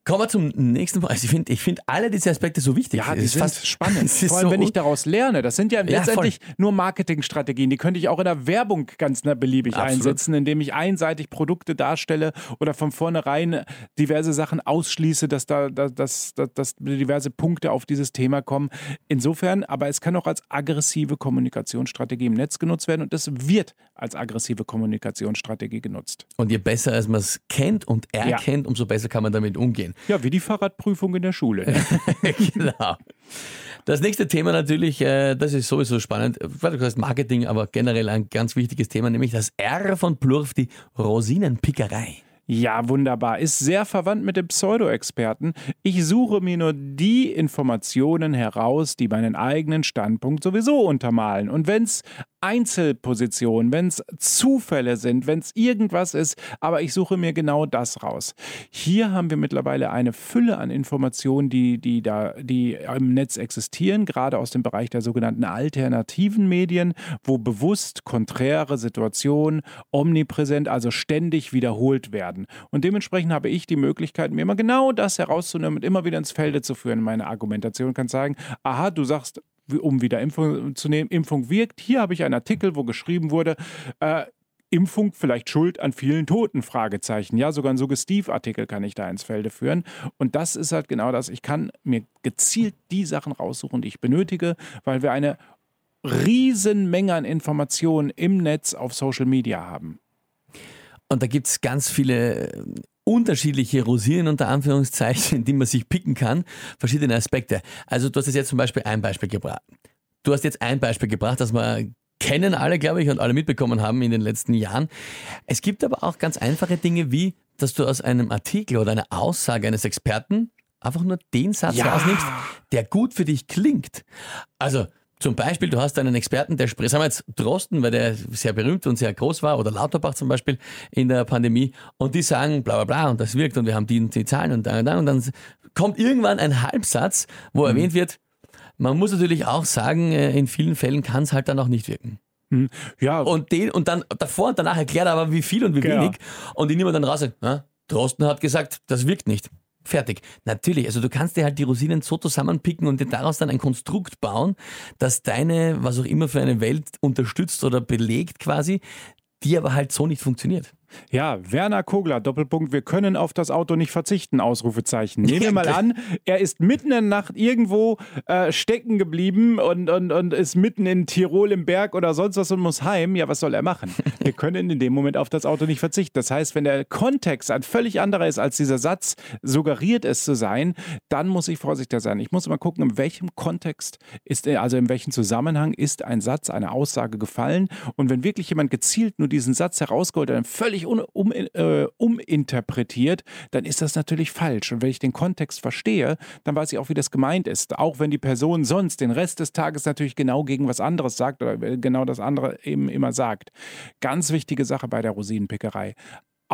Kommen wir zum nächsten Punkt. Also ich finde ich find alle diese Aspekte so wichtig. Ja, das ist fast spannend. Vor allem, so wenn ich daraus lerne. Das sind ja, ja letztendlich voll. nur Marketingstrategien. Die könnte ich auch in der Werbung ganz beliebig Absolut. einsetzen, indem ich einseitig Produkte darstelle oder von vornherein diverse Sachen ausschließe, dass da dass, dass, dass diverse Punkte auf dieses Thema kommen. Insofern, aber es kann auch als aggressive Kommunikationsstrategie im Netz genutzt werden und es wird als aggressive Kommunikationsstrategie genutzt. Und je besser als man es kennt und erkennt, ja. umso besser kann man damit umgehen. Ja, wie die Fahrradprüfung in der Schule. Genau. Das nächste Thema natürlich, äh, das ist sowieso spannend, du heißt Marketing, aber generell ein ganz wichtiges Thema, nämlich das R von Plurf, die Rosinenpickerei. Ja, wunderbar. Ist sehr verwandt mit dem Pseudo-Experten. Ich suche mir nur die Informationen heraus, die meinen eigenen Standpunkt sowieso untermalen. Und wenn es Einzelpositionen, wenn es Zufälle sind, wenn es irgendwas ist, aber ich suche mir genau das raus. Hier haben wir mittlerweile eine Fülle an Informationen, die, die, da, die im Netz existieren, gerade aus dem Bereich der sogenannten alternativen Medien, wo bewusst konträre Situationen omnipräsent, also ständig wiederholt werden. Und dementsprechend habe ich die Möglichkeit, mir immer genau das herauszunehmen und immer wieder ins Felde zu führen. Meine Argumentation kann sagen, aha, du sagst, um wieder Impfung zu nehmen, Impfung wirkt. Hier habe ich einen Artikel, wo geschrieben wurde, äh, Impfung vielleicht schuld an vielen Toten? Fragezeichen. Ja, sogar ein Suggestivartikel kann ich da ins Felde führen. Und das ist halt genau das. Ich kann mir gezielt die Sachen raussuchen, die ich benötige, weil wir eine Riesenmenge an Informationen im Netz auf Social Media haben. Und da gibt es ganz viele unterschiedliche Rosinen unter Anführungszeichen, die man sich picken kann, verschiedene Aspekte. Also du hast jetzt zum Beispiel ein Beispiel gebracht. Du hast jetzt ein Beispiel gebracht, das wir kennen alle, glaube ich, und alle mitbekommen haben in den letzten Jahren. Es gibt aber auch ganz einfache Dinge wie, dass du aus einem Artikel oder einer Aussage eines Experten einfach nur den Satz ja. rausnimmst, der gut für dich klingt. Also zum Beispiel, du hast einen Experten, der spricht, sagen wir jetzt Drosten, weil der sehr berühmt und sehr groß war, oder Lauterbach zum Beispiel in der Pandemie, und die sagen bla bla bla und das wirkt und wir haben die, die Zahlen und da und da und dann kommt irgendwann ein Halbsatz, wo mhm. erwähnt wird, man muss natürlich auch sagen, äh, in vielen Fällen kann es halt dann auch nicht wirken. Mhm. Ja. Und, den, und dann davor und danach erklärt er aber, wie viel und wie genau. wenig. Und die nehmen dann raus, Drosten hat gesagt, das wirkt nicht. Fertig. Natürlich, also du kannst dir halt die Rosinen so zusammenpicken und dir daraus dann ein Konstrukt bauen, das deine, was auch immer für eine Welt unterstützt oder belegt quasi, die aber halt so nicht funktioniert. Ja, Werner Kogler, Doppelpunkt, wir können auf das Auto nicht verzichten, Ausrufezeichen. Nehmen wir mal an, er ist mitten in der Nacht irgendwo äh, stecken geblieben und, und, und ist mitten in Tirol im Berg oder sonst was und muss heim. Ja, was soll er machen? Wir können in dem Moment auf das Auto nicht verzichten. Das heißt, wenn der Kontext ein völlig anderer ist, als dieser Satz suggeriert es zu sein, dann muss ich vorsichtiger sein. Ich muss immer gucken, in welchem Kontext ist, also in welchem Zusammenhang ist ein Satz, eine Aussage gefallen. Und wenn wirklich jemand gezielt nur diesen Satz herausgeholt hat, völlig gleich um, um, äh, uminterpretiert, dann ist das natürlich falsch. Und wenn ich den Kontext verstehe, dann weiß ich auch, wie das gemeint ist. Auch wenn die Person sonst den Rest des Tages natürlich genau gegen was anderes sagt oder genau das andere eben immer sagt. Ganz wichtige Sache bei der Rosinenpickerei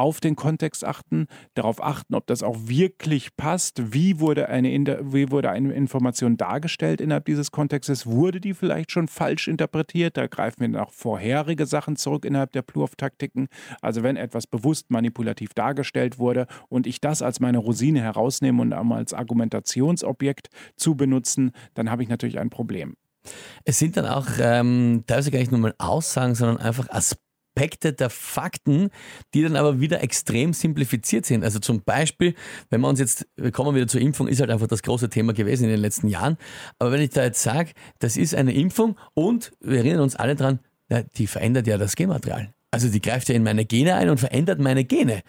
auf den Kontext achten, darauf achten, ob das auch wirklich passt. Wie wurde eine, wie wurde eine Information dargestellt innerhalb dieses Kontextes? Wurde die vielleicht schon falsch interpretiert? Da greifen wir nach vorherige Sachen zurück innerhalb der Plurf-Taktiken. Also wenn etwas bewusst manipulativ dargestellt wurde und ich das als meine Rosine herausnehme und als Argumentationsobjekt zu benutzen, dann habe ich natürlich ein Problem. Es sind dann auch ähm, teilweise gar nicht nur mal Aussagen, sondern einfach Aspekte Aspekte der Fakten, die dann aber wieder extrem simplifiziert sind. Also zum Beispiel, wenn wir uns jetzt, wir kommen wieder zur Impfung, ist halt einfach das große Thema gewesen in den letzten Jahren. Aber wenn ich da jetzt sage, das ist eine Impfung und wir erinnern uns alle dran, ja, die verändert ja das Genmaterial. Also die greift ja in meine Gene ein und verändert meine Gene.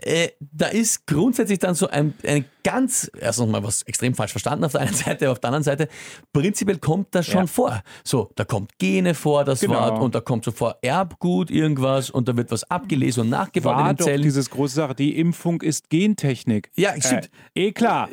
Äh, da ist grundsätzlich dann so ein, ein ganz, erstens mal was extrem falsch verstanden auf der einen Seite, aber auf der anderen Seite, prinzipiell kommt das schon ja. vor. So, da kommt Gene vor, das genau. Wort, und da kommt so vor Erbgut irgendwas und da wird was abgelesen und nachgebaut War in den Zellen. Dieses große Sache, die Impfung ist Gentechnik. Ja, stimmt. Äh, eh klar.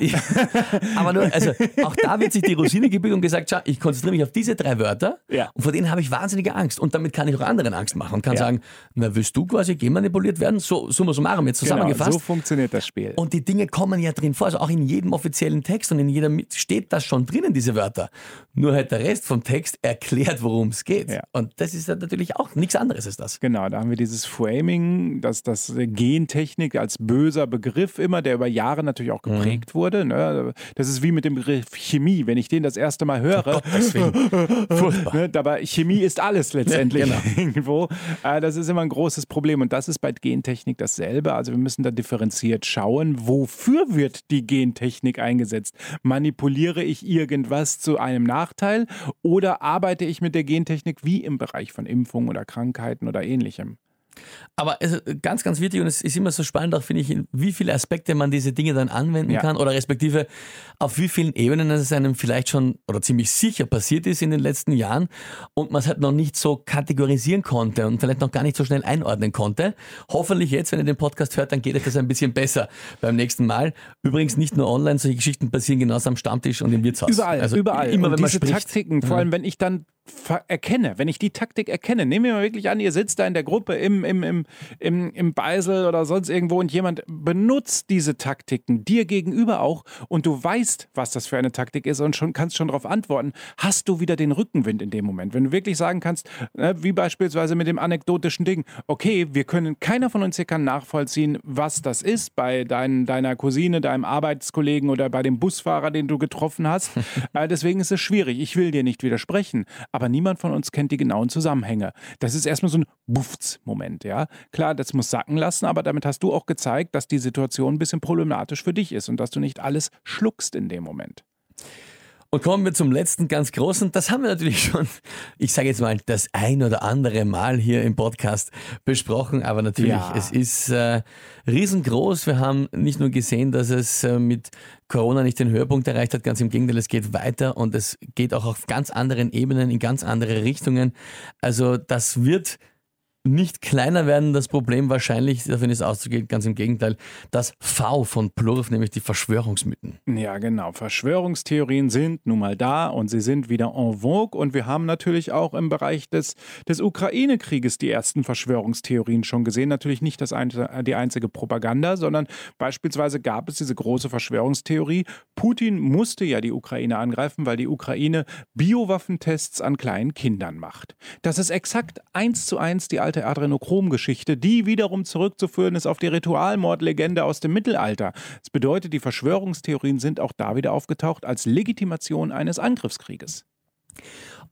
aber nur, also auch da wird sich die Rosine gebügt und gesagt, schau, ich konzentriere mich auf diese drei Wörter ja. und vor denen habe ich wahnsinnige Angst und damit kann ich auch anderen Angst machen und kann ja. sagen, na, willst du quasi genmanipuliert werden? So, summa summarum, jetzt zusammengefasst. Genau, so funktioniert das Spiel. Und die Dinge kommen ja drin vor. Also auch in jedem offiziellen Text und in jedem steht das schon drinnen, diese Wörter. Nur halt der Rest vom Text erklärt, worum es geht. Ja. Und das ist natürlich auch nichts anderes als das. Genau, da haben wir dieses Framing, dass das Gentechnik als böser Begriff immer, der über Jahre natürlich auch geprägt mhm. wurde. Ne? Das ist wie mit dem Begriff Chemie. Wenn ich den das erste Mal höre, oh Gott, ne? aber Chemie ist alles letztendlich ja, genau. irgendwo. Äh, das ist immer ein großes Problem und das ist bei Gentechnik dasselbe. Also wir müssen da differenziert schauen, wofür wird die Gentechnik eingesetzt? Manipuliere ich irgendwas zu einem Nachteil oder arbeite ich mit der Gentechnik wie im Bereich von Impfungen oder Krankheiten oder ähnlichem? Aber ganz, ganz wichtig und es ist immer so spannend, auch finde ich, wie viele Aspekte man diese Dinge dann anwenden ja. kann oder respektive auf wie vielen Ebenen es einem vielleicht schon oder ziemlich sicher passiert ist in den letzten Jahren und man es halt noch nicht so kategorisieren konnte und vielleicht noch gar nicht so schnell einordnen konnte. Hoffentlich jetzt, wenn ihr den Podcast hört, dann geht euch das ein bisschen besser beim nächsten Mal. Übrigens nicht nur online, solche Geschichten passieren genauso am Stammtisch und im Wirtshaus. Überall, also überall. Immer und wenn man spricht. Taktiken, vor allem wenn ich dann erkenne, wenn ich die Taktik erkenne, nehmen wir mal wirklich an, ihr sitzt da in der Gruppe im, im, im, im, im Beisel oder sonst irgendwo und jemand benutzt diese Taktiken dir gegenüber auch und du weißt, was das für eine Taktik ist und schon kannst schon darauf antworten, hast du wieder den Rückenwind in dem Moment. Wenn du wirklich sagen kannst, ne, wie beispielsweise mit dem anekdotischen Ding, okay, wir können, keiner von uns hier kann nachvollziehen, was das ist bei dein, deiner Cousine, deinem Arbeitskollegen oder bei dem Busfahrer, den du getroffen hast. äh, deswegen ist es schwierig. Ich will dir nicht widersprechen aber niemand von uns kennt die genauen Zusammenhänge. Das ist erstmal so ein Buffts-Moment, ja. Klar, das muss sacken lassen, aber damit hast du auch gezeigt, dass die Situation ein bisschen problematisch für dich ist und dass du nicht alles schluckst in dem Moment. Und kommen wir zum letzten ganz großen. Das haben wir natürlich schon, ich sage jetzt mal, das ein oder andere Mal hier im Podcast besprochen. Aber natürlich, ja. es ist äh, riesengroß. Wir haben nicht nur gesehen, dass es äh, mit Corona nicht den Höhepunkt erreicht hat. Ganz im Gegenteil, es geht weiter und es geht auch auf ganz anderen Ebenen, in ganz andere Richtungen. Also das wird nicht kleiner werden, das Problem wahrscheinlich, davon ist auszugehen, ganz im Gegenteil, das V von Plurf, nämlich die Verschwörungsmythen. Ja, genau. Verschwörungstheorien sind nun mal da und sie sind wieder en vogue und wir haben natürlich auch im Bereich des, des Ukraine-Krieges die ersten Verschwörungstheorien schon gesehen. Natürlich nicht das ein, die einzige Propaganda, sondern beispielsweise gab es diese große Verschwörungstheorie, Putin musste ja die Ukraine angreifen, weil die Ukraine Biowaffentests an kleinen Kindern macht. Das ist exakt eins zu eins die alte alte Adrenochrom-Geschichte, die wiederum zurückzuführen ist auf die Ritualmordlegende aus dem Mittelalter. Das bedeutet, die Verschwörungstheorien sind auch da wieder aufgetaucht als Legitimation eines Angriffskrieges.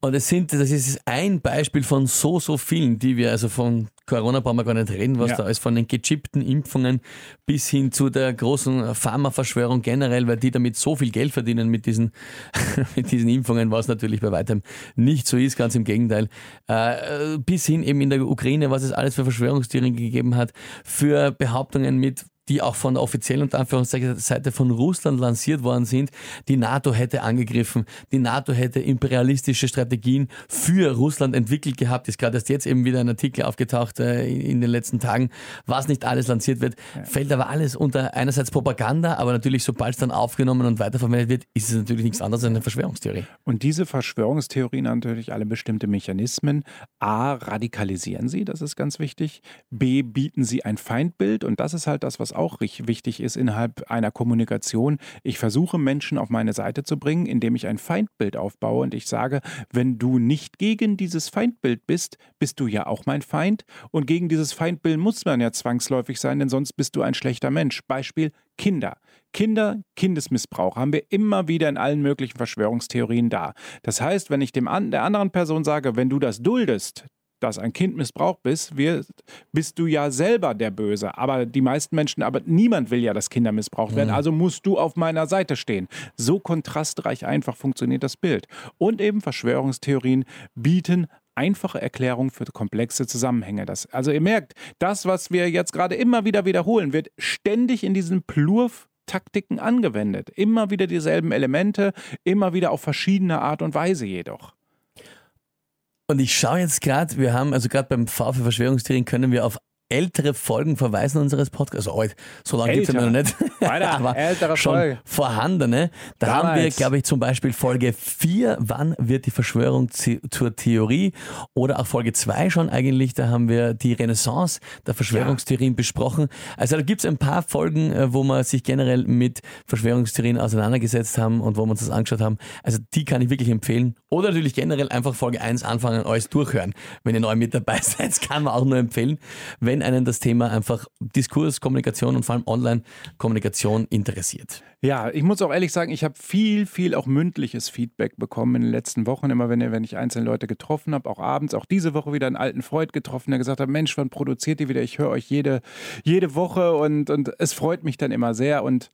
Und es sind, das ist ein Beispiel von so, so vielen, die wir, also von Corona brauchen wir gar nicht reden, was ja. da ist, von den gechippten Impfungen bis hin zu der großen Pharmaverschwörung generell, weil die damit so viel Geld verdienen mit diesen, mit diesen Impfungen, was natürlich bei weitem nicht so ist, ganz im Gegenteil. Äh, bis hin eben in der Ukraine, was es alles für Verschwörungstheorien gegeben hat, für Behauptungen mit die auch von der offiziellen und Anführungszeichen von Russland lanciert worden sind. Die NATO hätte angegriffen, die NATO hätte imperialistische Strategien für Russland entwickelt gehabt. Ist gerade erst jetzt eben wieder ein Artikel aufgetaucht äh, in den letzten Tagen, was nicht alles lanciert wird, ja. fällt aber alles unter einerseits Propaganda, aber natürlich sobald es dann aufgenommen und weiterverwendet wird, ist es natürlich nichts anderes als eine Verschwörungstheorie. Und diese Verschwörungstheorien haben natürlich alle bestimmte Mechanismen. A, radikalisieren sie, das ist ganz wichtig. B, bieten sie ein Feindbild und das ist halt das, was auch wichtig ist innerhalb einer Kommunikation. Ich versuche Menschen auf meine Seite zu bringen, indem ich ein Feindbild aufbaue und ich sage, wenn du nicht gegen dieses Feindbild bist, bist du ja auch mein Feind und gegen dieses Feindbild muss man ja zwangsläufig sein, denn sonst bist du ein schlechter Mensch. Beispiel Kinder. Kinder, Kindesmissbrauch haben wir immer wieder in allen möglichen Verschwörungstheorien da. Das heißt, wenn ich dem an, der anderen Person sage, wenn du das duldest, dass ein Kind missbraucht bist, bist du ja selber der Böse. Aber die meisten Menschen, aber niemand will ja, dass Kinder missbraucht werden. Mhm. Also musst du auf meiner Seite stehen. So kontrastreich einfach funktioniert das Bild. Und eben Verschwörungstheorien bieten einfache Erklärungen für komplexe Zusammenhänge. Das, also ihr merkt, das, was wir jetzt gerade immer wieder wiederholen, wird ständig in diesen Plurf Taktiken angewendet. Immer wieder dieselben Elemente, immer wieder auf verschiedene Art und Weise jedoch. Und ich schaue jetzt gerade, wir haben, also gerade beim V für Verschwörungstheorien können wir auf ältere Folgen verweisen unseres Podcasts. Also alt, so lange gibt es ja noch nicht. Weiter, aber schon Folge. vorhandene. Da Damals. haben wir, glaube ich, zum Beispiel Folge 4, wann wird die Verschwörung zur Theorie? Oder auch Folge 2 schon eigentlich, da haben wir die Renaissance der Verschwörungstheorien ja. besprochen. Also da gibt es ein paar Folgen, äh, wo wir sich generell mit Verschwörungstheorien auseinandergesetzt haben und wo wir uns das angeschaut haben. Also die kann ich wirklich empfehlen. Oder natürlich generell einfach Folge 1 anfangen, alles durchhören. Wenn ihr neu mit dabei seid, kann man auch nur empfehlen. Wenn wenn einen das Thema einfach Diskurs, Kommunikation und vor allem Online-Kommunikation interessiert. Ja, ich muss auch ehrlich sagen, ich habe viel, viel auch mündliches Feedback bekommen in den letzten Wochen, immer wenn, wenn ich einzelne Leute getroffen habe, auch abends, auch diese Woche wieder einen alten Freund getroffen, der gesagt hat, Mensch, wann produziert ihr wieder? Ich höre euch jede, jede Woche und, und es freut mich dann immer sehr und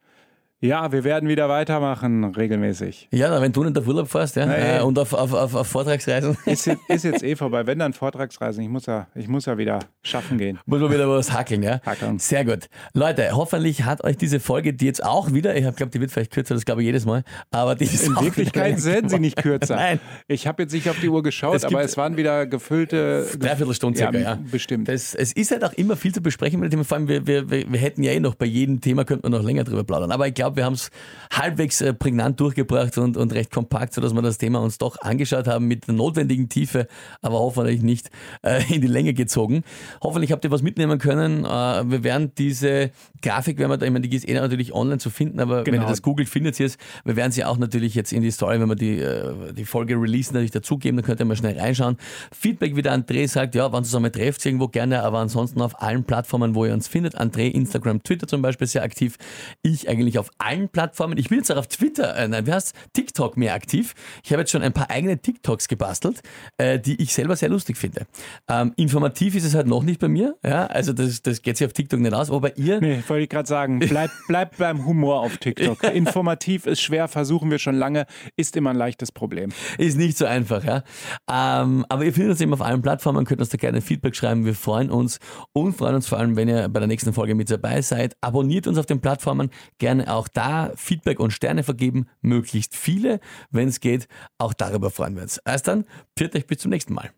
ja, wir werden wieder weitermachen, regelmäßig. Ja, wenn du nicht auf Urlaub fährst ja, ja, äh, und auf, auf, auf, auf Vortragsreisen. Ist, ist, jetzt eh vorbei. Wenn dann Vortragsreisen, ich muss ja, ich muss ja wieder schaffen gehen. Muss man wieder was hackeln, ja? Hackeln. Sehr gut. Leute, hoffentlich hat euch diese Folge, die jetzt auch wieder, ich glaube, die wird vielleicht kürzer, das glaube ich jedes Mal, aber die ist In Wirklichkeit werden sie nicht kürzer. Nein. Ich habe jetzt nicht auf die Uhr geschaut, es aber es waren wieder gefüllte... Dreiviertelstunde circa, ja. ja. Bestimmt. Das, es ist halt auch immer viel zu besprechen mit dem Thema, vor allem wir, wir, wir hätten ja eh noch bei jedem Thema, könnte man noch länger drüber plaudern, aber ich glaube, glaube, wir haben es halbwegs äh, prägnant durchgebracht und, und recht kompakt, sodass wir das Thema uns doch angeschaut haben mit der notwendigen Tiefe, aber hoffentlich nicht äh, in die Länge gezogen. Hoffentlich habt ihr was mitnehmen können. Äh, wir werden diese Grafik, wenn wir da, ich meine, die ist eh natürlich online zu finden, aber genau. wenn ihr genau. das googelt, findet ihr es. Wir werden sie auch natürlich jetzt in die Story, wenn wir die, äh, die Folge releasen, natürlich dazugeben, dann könnt ihr mal schnell reinschauen. Feedback, wie der André sagt, ja, ihr es einmal trefft, irgendwo gerne, aber ansonsten auf allen Plattformen, wo ihr uns findet. André, Instagram, Twitter zum Beispiel sehr aktiv. Ich eigentlich auf allen Plattformen. Ich bin jetzt auch auf Twitter, äh, nein, wie heißt TikTok mehr aktiv. Ich habe jetzt schon ein paar eigene TikToks gebastelt, äh, die ich selber sehr lustig finde. Ähm, informativ ist es halt noch nicht bei mir, ja, also das, das geht sich auf TikTok nicht aus, aber bei ihr. Nee, wollte ich gerade sagen, bleib, bleib beim Humor auf TikTok. Informativ ist schwer, versuchen wir schon lange, ist immer ein leichtes Problem. Ist nicht so einfach, ja. Ähm, aber ihr findet uns eben auf allen Plattformen, könnt uns da gerne Feedback schreiben. Wir freuen uns und freuen uns vor allem, wenn ihr bei der nächsten Folge mit dabei seid. Abonniert uns auf den Plattformen, gerne auch da Feedback und Sterne vergeben, möglichst viele, wenn es geht. Auch darüber freuen wir uns. Erst dann, pfiat euch bis zum nächsten Mal.